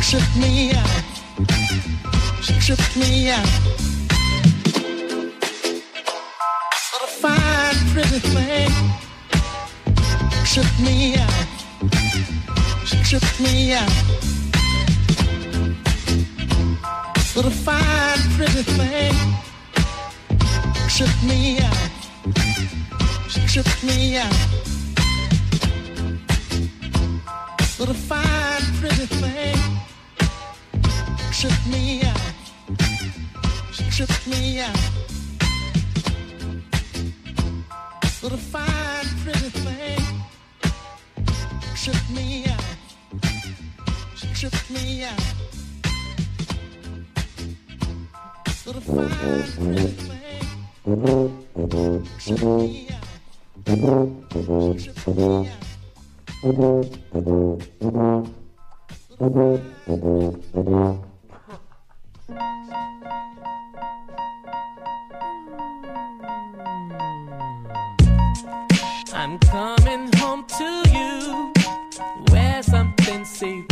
Trip me out. Trip me out. Little fine, pretty thing. Trip me out. Trip me out. Little fine, pretty thing. Trip me out. Trip me out. Little fine, pretty thing. Trip me out. Trip me out. Of fine, pretty thing. Tripped me out. She tripped me out. Of fine, pretty thing. Tripped me out. She tripped me out. I'm coming home to you. Wear something see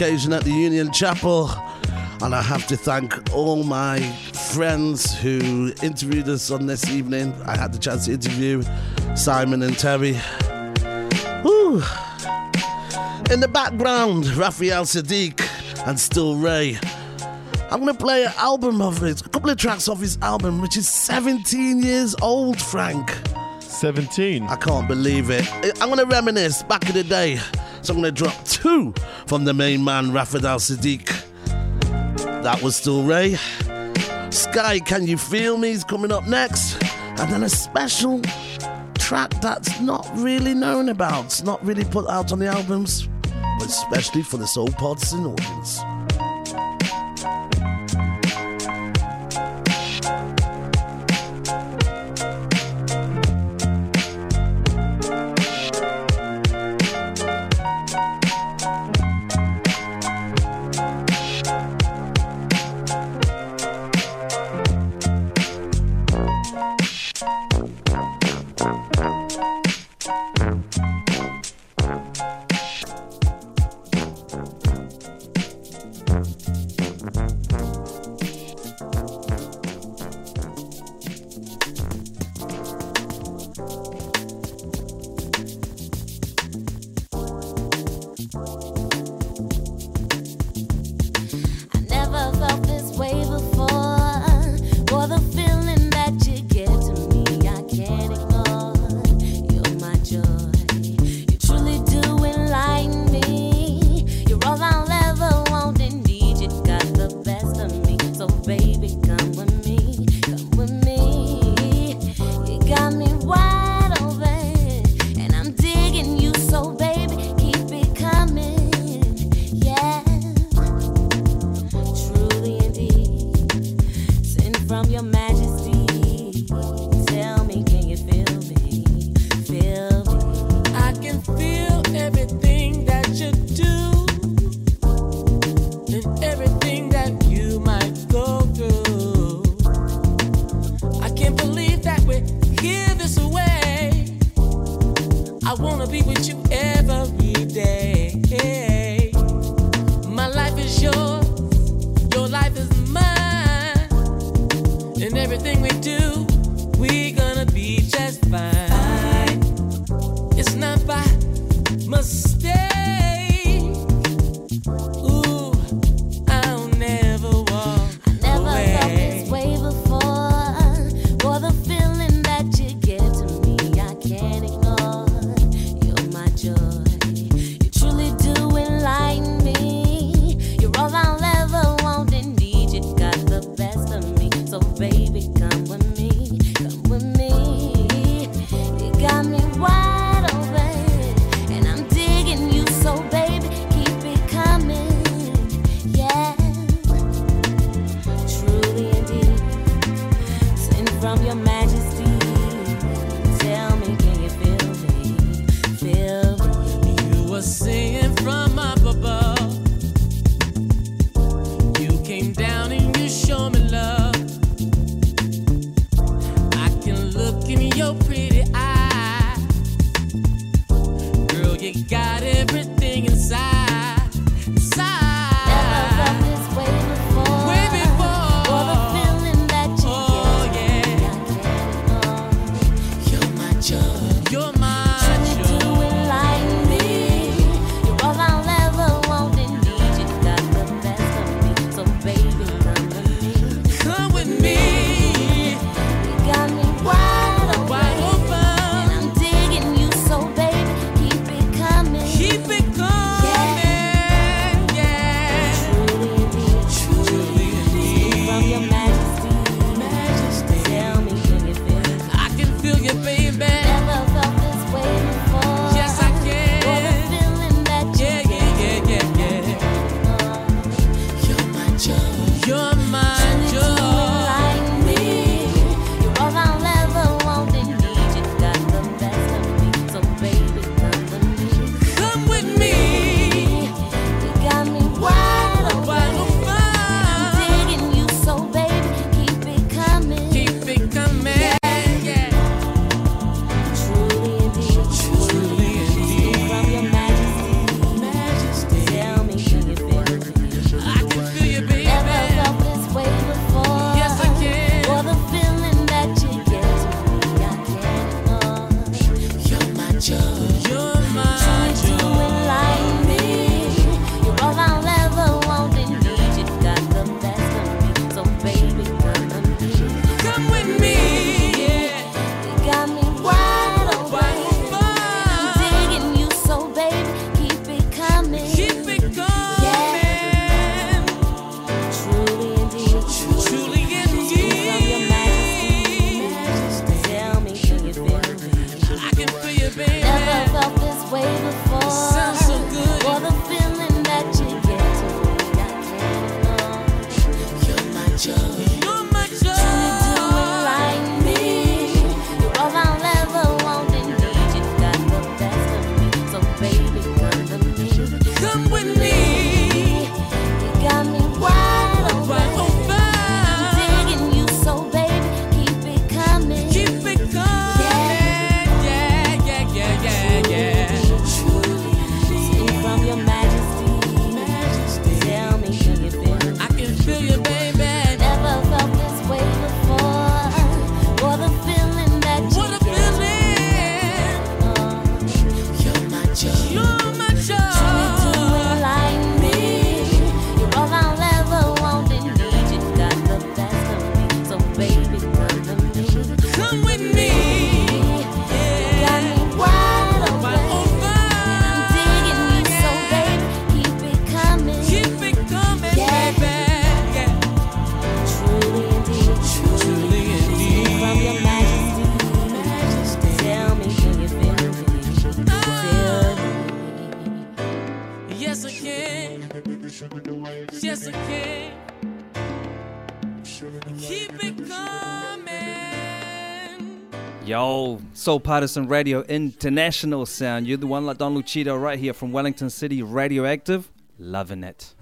occasion at the Union Chapel. And I have to thank all my friends who interviewed us on this evening. I had the chance to interview Simon and Terry. Woo. In the background, Raphael Saadiq and Still Ray. I'm gonna play an album of his, a couple of tracks off his album, which is 17 years old, Frank. 17? I can't believe it. I'm gonna reminisce back in the day. So I'm gonna drop two from the main man, Raphael Saadiq. That was Still Ray. Skyy, Can You Feel Me is coming up next. And then a special track that's not really known about, it's not really put out on the albums, but especially for the Soul Partisan audience. got everything. Soul Partisan Radio International Sound. You're the one, like Don Lucido, right here from Wellington City, radioactive. Loving it.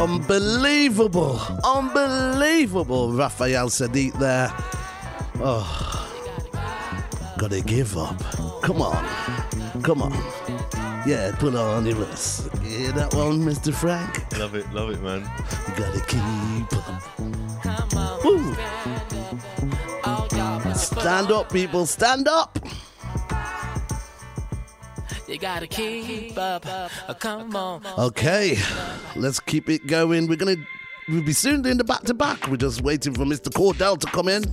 Unbelievable. Unbelievable. Raphael Saadiq there. Oh, gotta give up. Come on. Come on. Yeah, put on your list. Hear that one, Mr. Frank? Love it, love it, man. You gotta keep on. Woo. Stand up, people. Stand up gotta keep up. Oh, come on. Okay, let's keep it going. We're gonna we'll be soon doing the back to back. We're just waiting for Mr. Cordell to come in.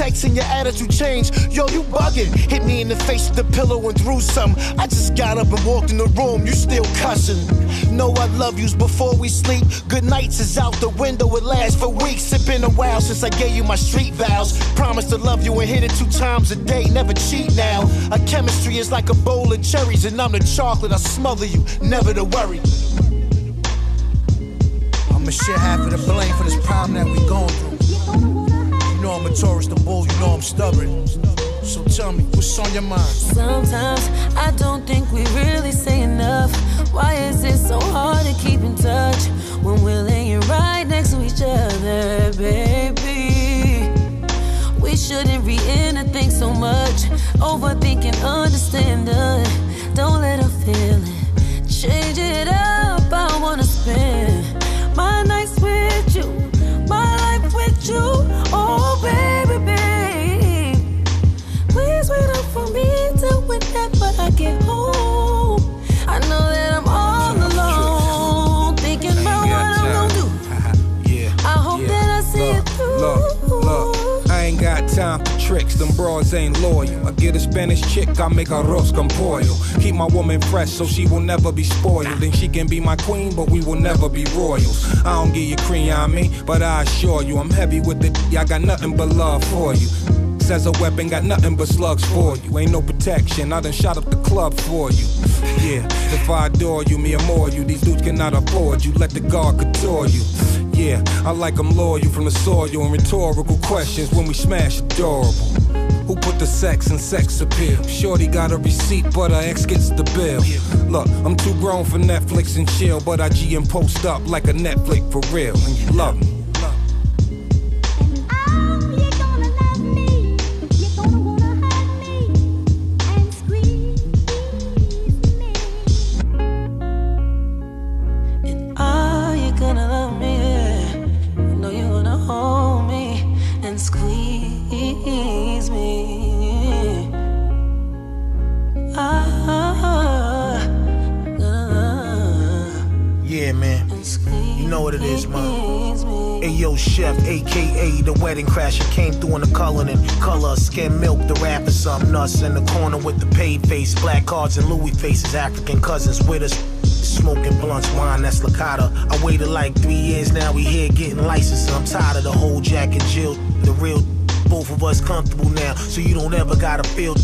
Text and your attitude changed. Yo, you bugging. Hit me in the face with the pillow and threw some. I just got up and walked in the room. You still cussing. Know I love yous before we sleep. Good nights is out the window. It lasts for weeks. It's been a while since I gave you my street vows. Promise to love you and hit it two times a day. Never cheat now. Our chemistry is like a bowl of cherries, and I'm the chocolate. I smother you. Never to worry. I'ma share half of the blame for this problem that we going through. A Taurus, the bull. You know I'm stubborn. So tell me, what's on your mind? Sometimes I don't think we really say enough. Why is it so hard to keep in touch when we're laying right next to each other, baby? We shouldn't read anything so much. Overthinking, understanding. Don't let her feel it. Change it up. Tricks, them bras ain't loyal. I get a Spanish chick, I make arroz con pollo. Keep my woman fresh so she will never be spoiled. Then she can be my queen, but we will never be royals. I don't give you cream on me, but I assure you, I'm heavy with it. I got nothing but love for you. As a weapon, got nothing but slugs for you. Ain't no protection, I done shot up the club for you. Yeah, if I adore you, me more you. These dudes cannot afford you, let the guard couture you. Yeah, I like them loyal from the soil and rhetorical questions when we smash adorable. Who put the sex in sex appeal? Shorty got a receipt, but her ex gets the bill. Look, I'm too grown for Netflix and chill, but I G and post up like a Netflix for real. And you love me. In the color and color. Skim milk, the rapper, something nuts in the corner with the paid face. Black cards and Louis faces, African cousins with us. Smoking blunts, wine, that's Licata. I waited like three years now, we here getting licensed. I'm tired of the whole Jack and Jill, the real. Both of us comfortable now, so you don't ever gotta feel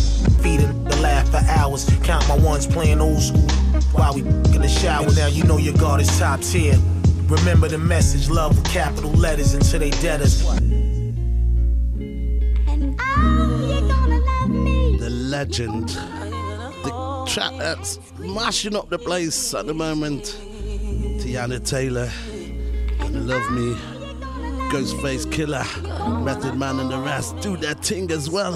feeding the laugh for hours. Count my ones playing old school while we in the shower. Now you know your guard is top tier. Remember the message, love with capital letters until they dead us. Legend. The track that's mashing up the place at the moment. Teyana Taylor. Gonna love me. Ghostface Killah. Method Man and the rest do their thing as well.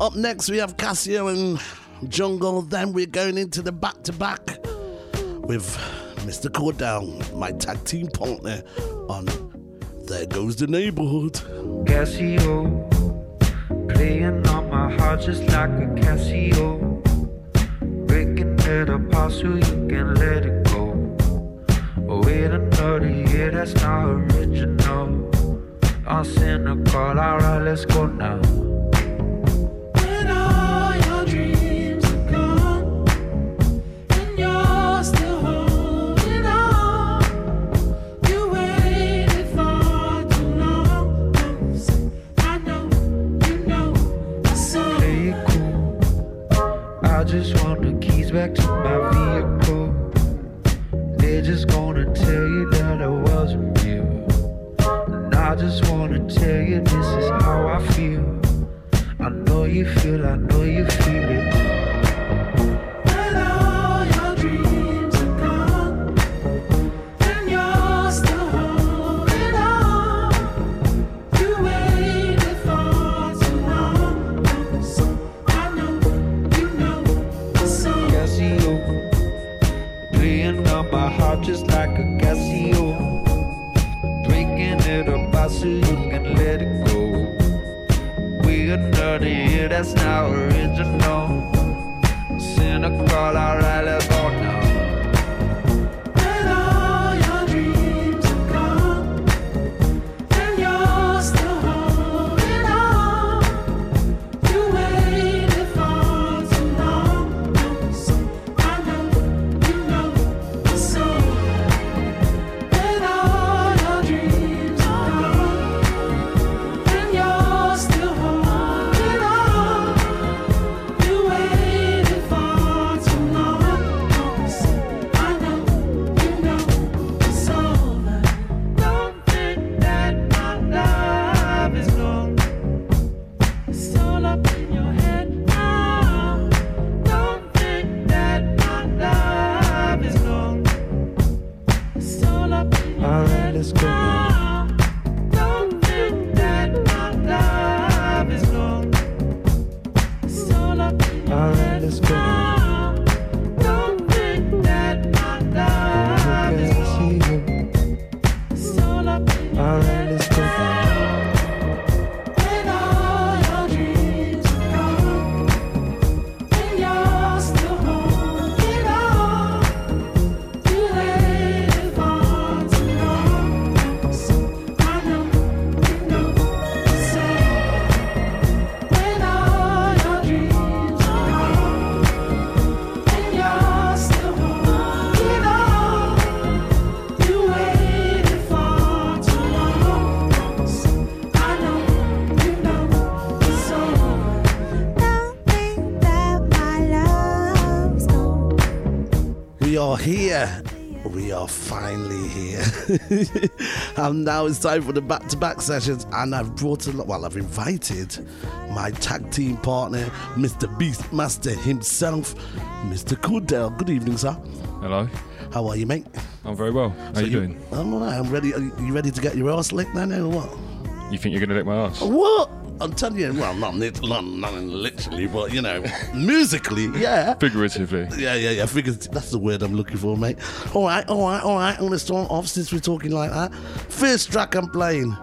Up next, we have Casio and Jungle. Then we're going into the back to back with Mr. Cordell, my tag team partner, on There Goes the Neighborhood. Casio, playing on my heart just like a Casio. Breaking it apart so you can let it go. Oh, wait another year, that's not original. I'm cynical, alright, let's go now. back to my vehicle. They're just gonna tell you that I wasn't real. And I just wanna tell you this is how I feel. I know you feel, I know. Are here. We are finally here. and now it's time for the back to back sessions. And I've brought a lot, well, I've invited my tag team partner, Mr. Beastmaster himself, Mr. Cordell. Good evening, sir. Hello. How are you, mate? I'm very well. How So you doing? I'm all right. I'm ready. Are you you ready to get your ass licked then, or what? You think you're gonna lick my ass? What? I'm telling you, well, not, not, not literally, but you know, musically, yeah. Figuratively. Yeah, yeah, yeah. Figures that's the word I'm looking for, mate. All right, all right, all right. I'm gonna start off since we're talking like that. First track I'm playing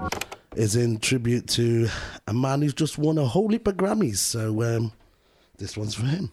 is in tribute to a man who's just won a whole heap of Grammys. So um, this one's for him.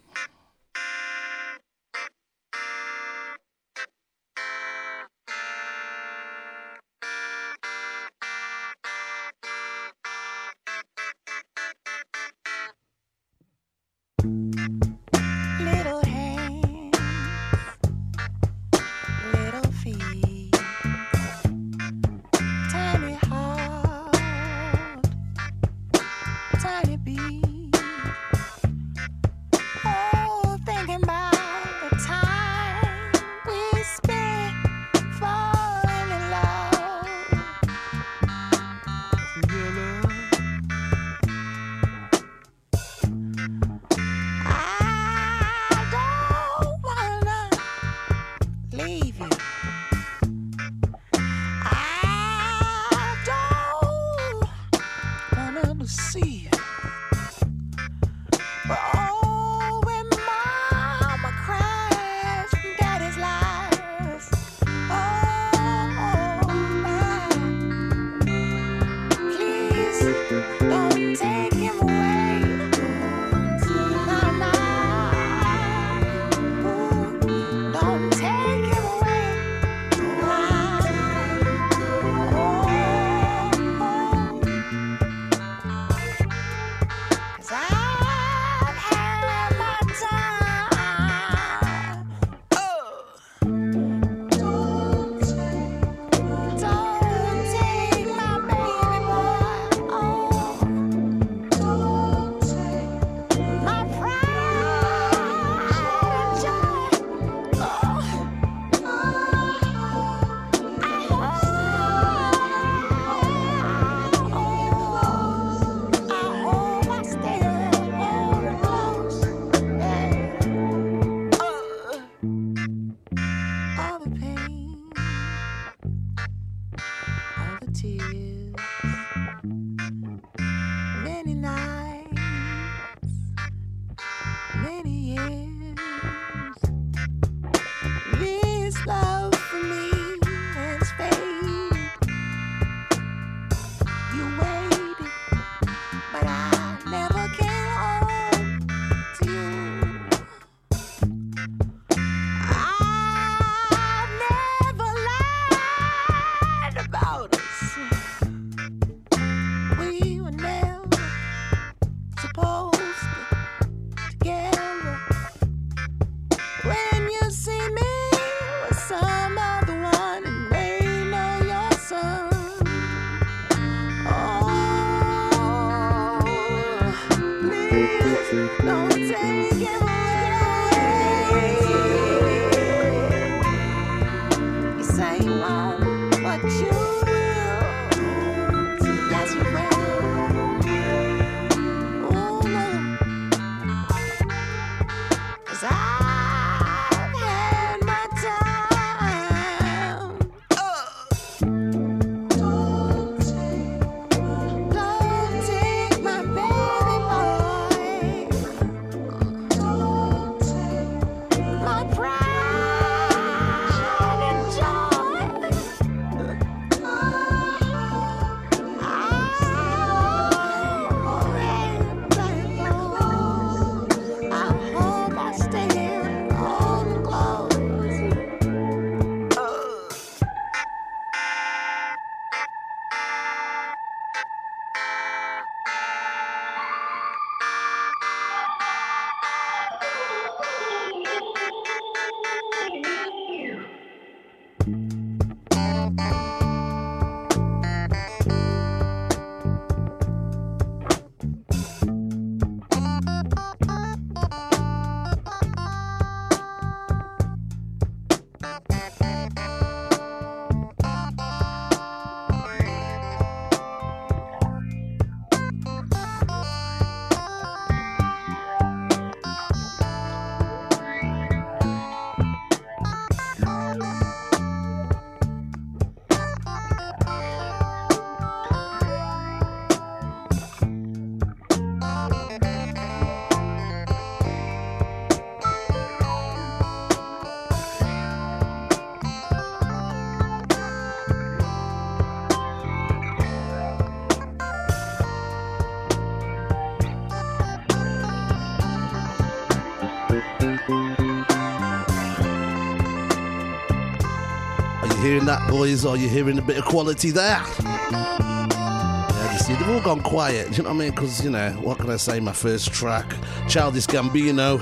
Hearing that, boys? Are you hearing a bit of quality there? Yeah, you see, they've all gone quiet. You know what I mean? Because, you know, what can I say? My first track, Childish Gambino,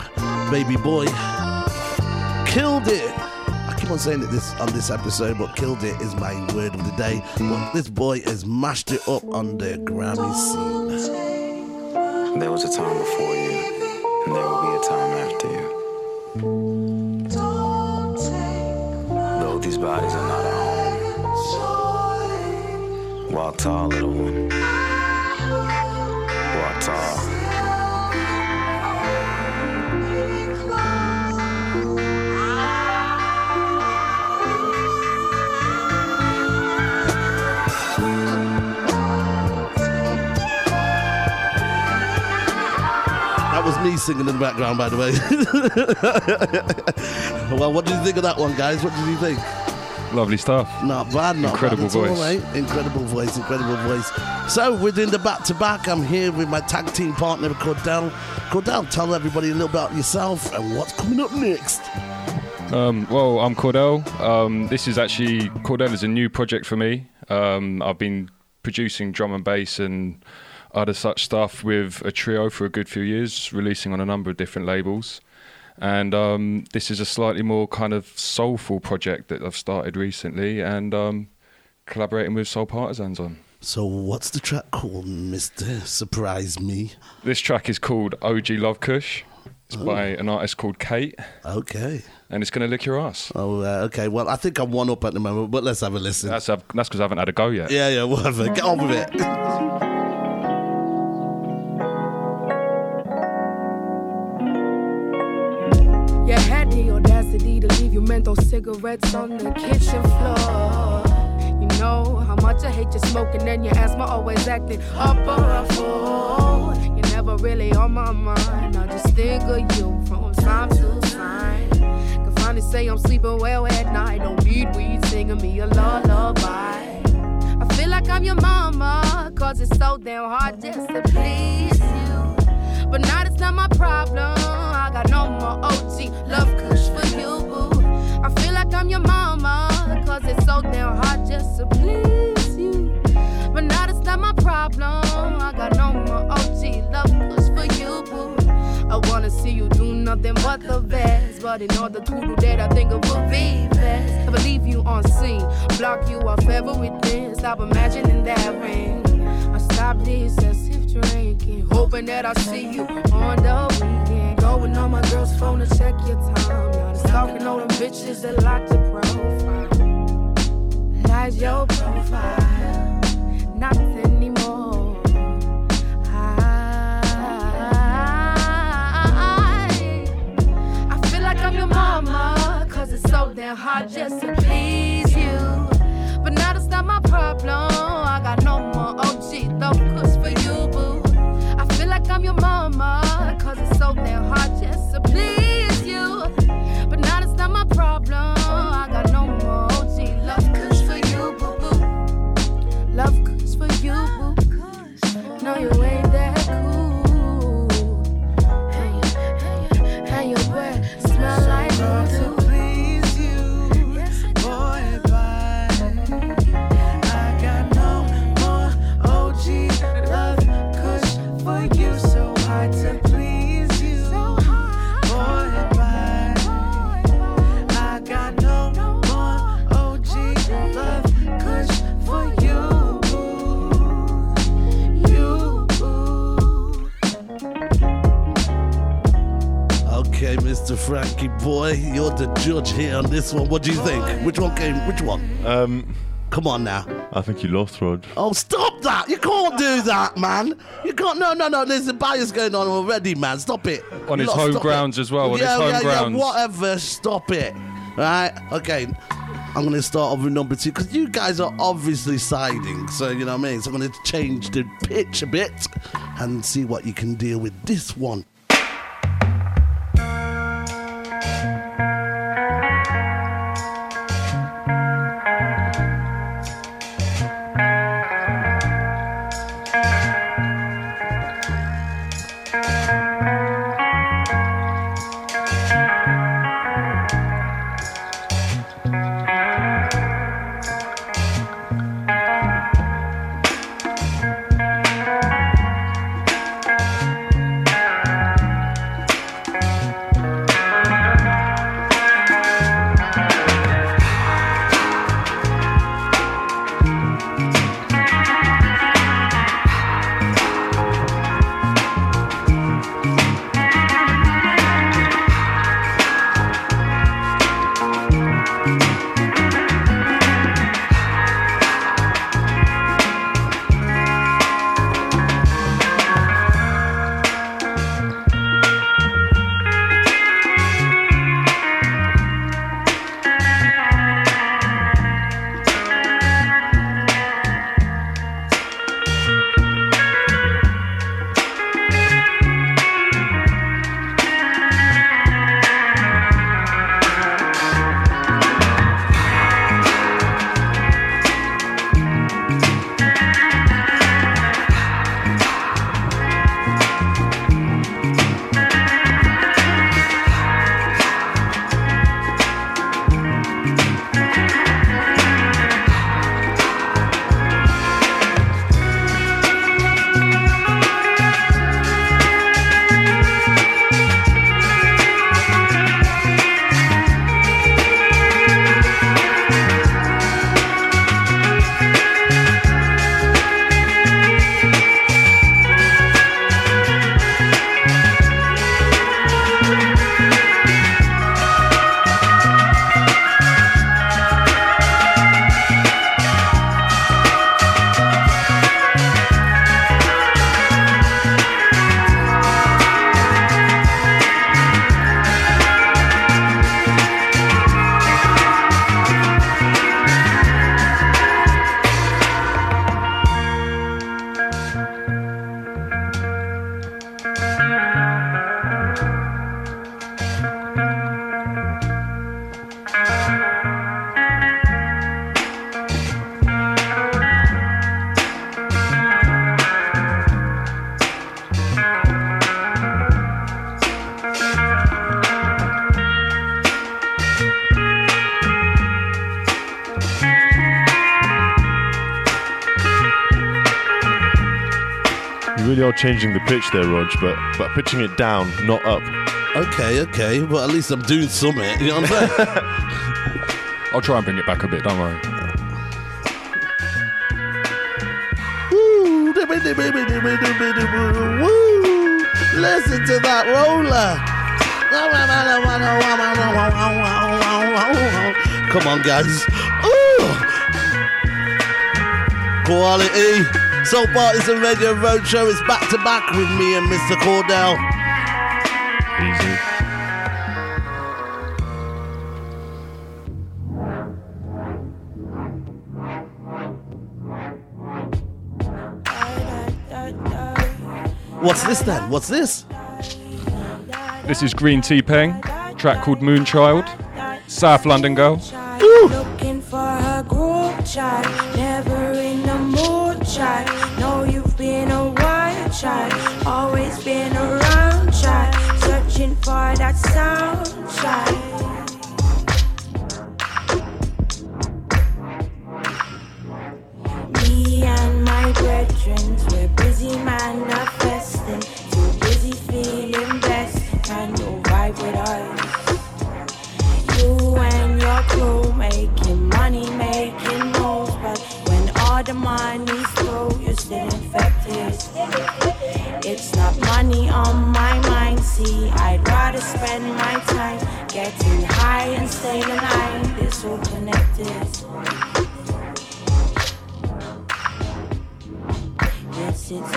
Baby Boy, killed it. I keep on saying it this on this episode, but killed it is my word of the day. But this boy has mashed it up on the Grammy scene. There was a time before you, and there will be a time after you. Tall, little one. Walk tall. That was me singing in the background, by the way. well, what did you think of that one, guys? What did you think? Lovely stuff. Not bad, not Incredible bad all, voice. mate. Incredible voice, incredible voice. So we're doing the back to back. I'm here with my tag team partner, Cordell. Cordell, tell everybody a little about yourself and what's coming up next. Um, well, I'm Cordell. Um, this is actually Cordell is a new project for me. Um, I've been producing drum and bass and other such stuff with a trio for a good few years, releasing on a number of different labels. And um, this is a slightly more kind of soulful project that I've started recently and um, collaborating with Soul Partisans on. So what's the track called, Mister Surprise Me? This track is called OG Love Kush. It's Oh. by an artist called Kate. Okay. And it's going to lick your ass. Oh, uh, okay. Well, I think I'm one up at the moment, but let's have a listen. That's that's because I haven't had a go yet. Yeah, yeah, whatever. Get on with it. those cigarettes on the kitchen floor. You know how much I hate you smoking, and your asthma always acting up or a fool. You're never really on my mind. I just think of you from time to time. Can finally say I'm sleeping well at night. Don't need weed singing me a lullaby. I feel like I'm your mama, cause it's so damn hard just to please you. But now it's not my problem. I got no more OG love kush for I'm your mama, cause it's so damn hard just to please you. But now that's not my problem. I got no more OG love kush for you, boo. I wanna see you do nothing but the best. But in order to do that, I think it would be best. Never leave you on scene, block you off everything. Stop imagining that ring. I stop this as if drinking, hoping that I see you on the weekend. Going on my girl's phone to check your time. Now stalking all them bitches that like your profile. Lies your profile, not anymore. I, I feel like I'm your mama, cause it's so damn hard just to please you. But now that's not my problem. I got no more OG love kush for you, boo. I feel like I'm your mama, Frankie boy, you're the judge here on this one. What do you think? Which one came? Which one? Um, Come on now. I think you lost, Rod. Oh, stop that! You can't do that, man. You can't. No, no, no. There's a bias going on already, man. Stop it. On You his lot, home stop grounds it. as well, on his yeah, home yeah, grounds. Yeah, whatever. Stop it. Right. Okay. I'm going to start off with number two because you guys are obviously siding. So, you know what I mean? So, I'm going to change the pitch a bit and see what you can deal with this one. Changing the pitch there, Rog, but but pitching it down, not up. Okay, okay, but at least I'm doing something. You know what I'm saying? I'll try and bring it back a bit. Don't worry. Woo. Listen to that roller. Come on, guys. Ooh. Quality. Soul Partisan Radio Roadshow is back to back with me and Mr. Cordell. Easy. What's this then? What's this? This is Green Tea Peng, track called Moonchild, South London Girl. Looking child. Know you've been a wild child, always been around child, searching for that sound child.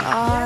All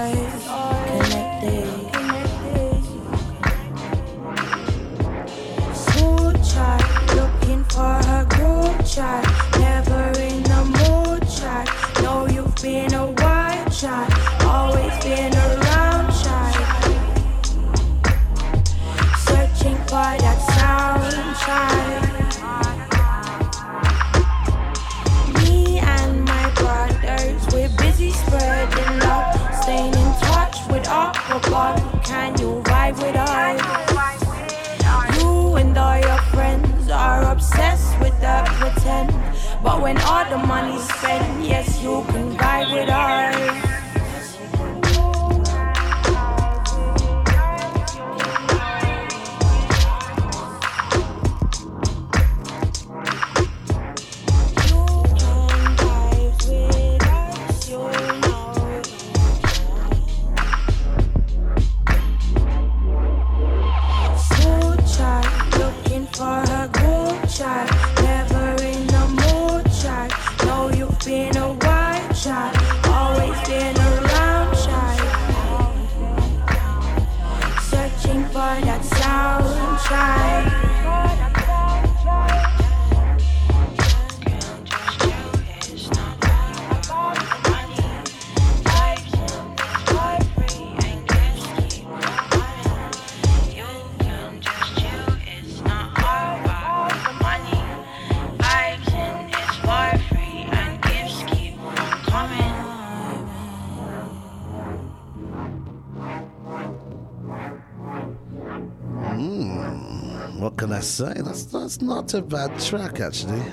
say? That's that's not a bad track actually.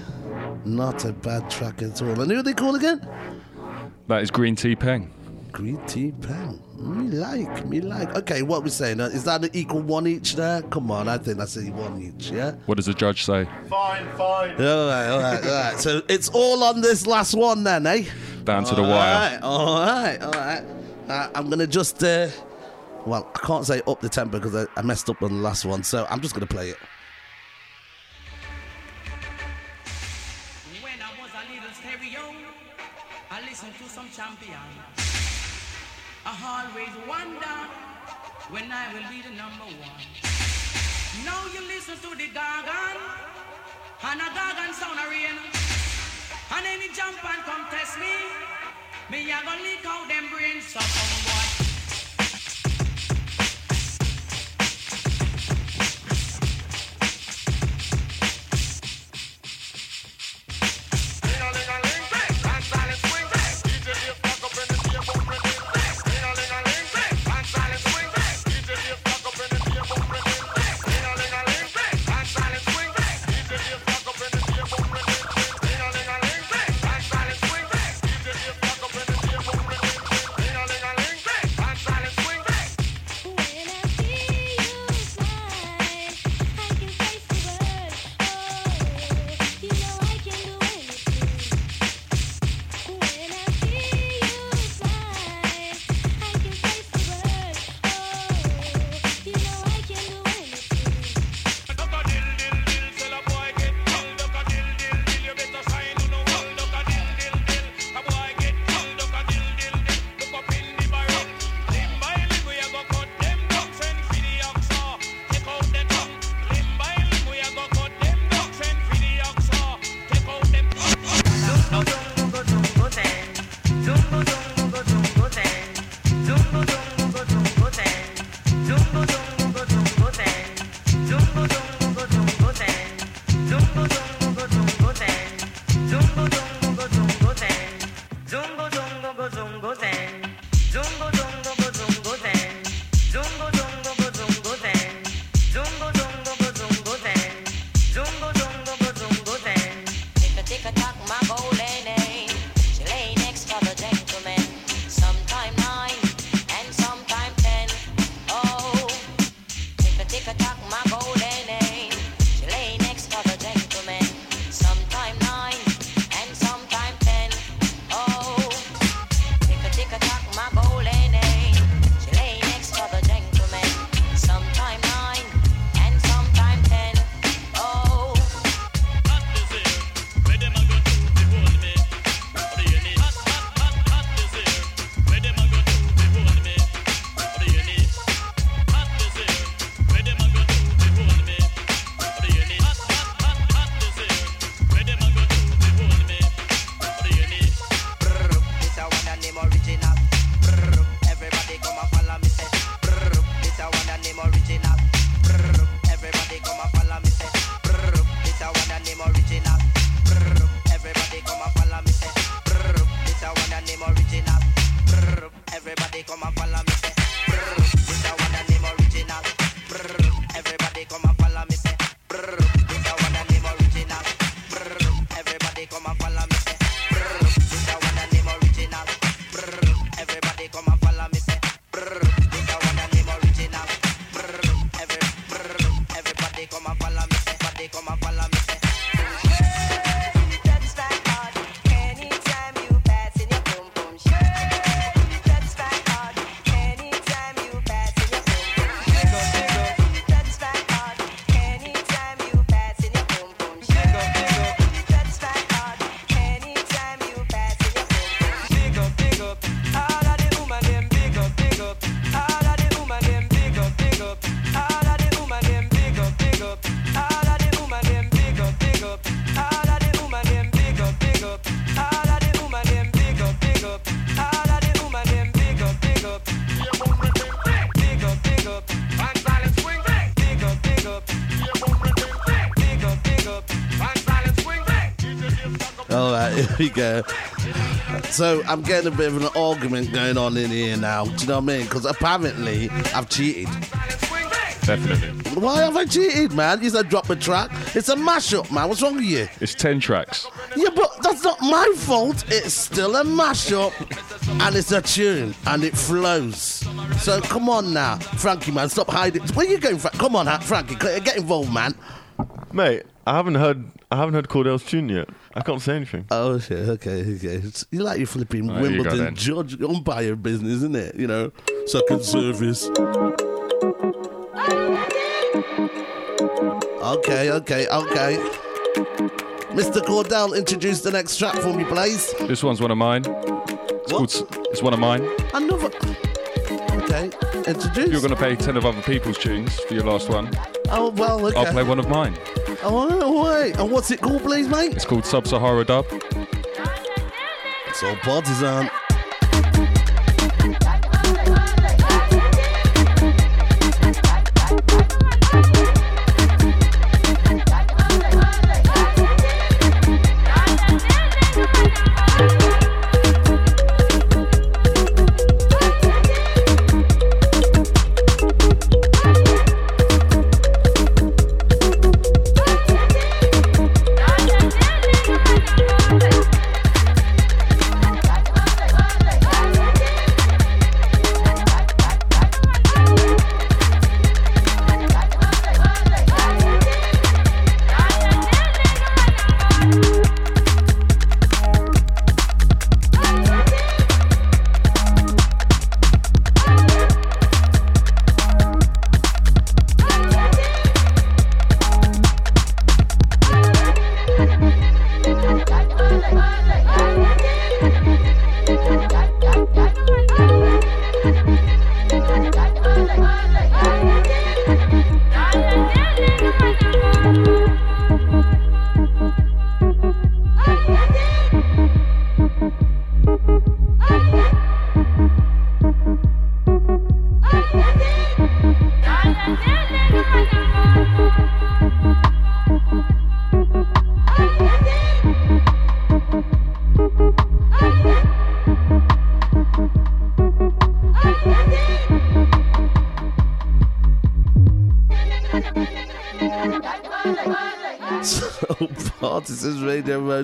Not a bad track at all. And who are they called again? That is Green Tea Peng. Green Tea Pen. Me like, me like. Okay, what we saying? Uh, is that an equal one each there? Come on, I think that's a one each. Yeah. What does the judge say? Fine, fine. All right, all right, all right. So it's all on this last one then, eh? Down to the wire. All right, all right, all right. Uh, I'm gonna just, uh, well, I can't say up the tempo because I, I messed up on the last one, so I'm just gonna play it. When I will be the number one. Now you listen to the Gargan, and a Gargan sound a rain. And any jump and come test me, me a gonna leak out them brains. So come boy. here we go. So I'm getting a bit of an argument going on in here now. Do you know what I mean? Because apparently I've cheated. Definitely. Why have I cheated, man? You said drop a track. It's a mashup, man. What's wrong with you? It's 10 tracks. Yeah, but that's not my fault. It's still a mashup, and it's a tune, and it flows. So come on now, Frankie, man, stop hiding. Where you going, Fra- Come on, ha- Frankie, get involved, man. Mate, I haven't heard I haven't heard Cordell's tune yet. I can't say anything. Oh shit. Okay. Okay. It's- You like your flipping Oh, here you go Wimbledon then. judge umpire business, isn't it? You know, second service. Okay. Okay. Okay. Mr. Cordell, introduce the next track for me, please. This one's one of mine. It's called. S- It's one of mine. Another. Okay. Introduce. You're going to play 10 of other people's tunes for your last one. Oh well. Okay. I'll play one of mine. Oh wait. And what's it called, please, mate? It's called Sub Sahara Dub. It's all partisan.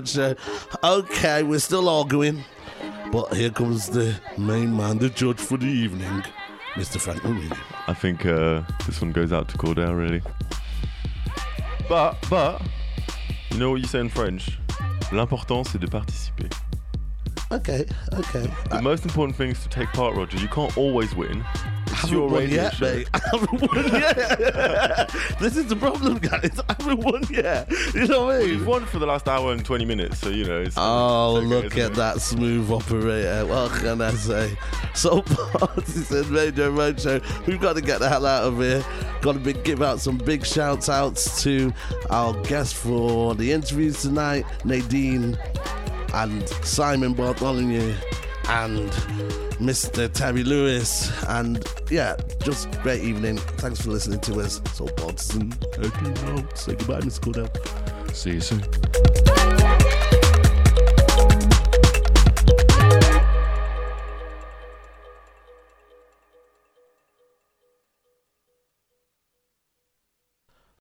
Roadshow. Okay, we're still arguing, but here comes the main man, the judge for the evening, Mr. Frank Marini. I think uh, this one goes out to Cordell, really. But, but, you know what you say in French? L'important, c'est de participer. Okay, okay. The most important thing is to take part, Roger. You can't always win. Haven't your won yet, show. mate. I haven't won yet. this is the problem, guys. I haven't won yet. You know what I mean? You've won for the last hour and 20 minutes, so you know. It's, Oh, it's okay, look at it? that smooth operator. What can I say? Soul Partisan Radio Roadshow, we've got to get the hell out of here. Got to be, give out some big shouts outs to our guests for the interviews tonight Nadine and Simon Bartholomew and Mr. Terry Lewis. And yeah, just great evening. Thanks for listening to us. Soul Partisan, hope you know. Say goodbye, Mr. Cordell. See you soon.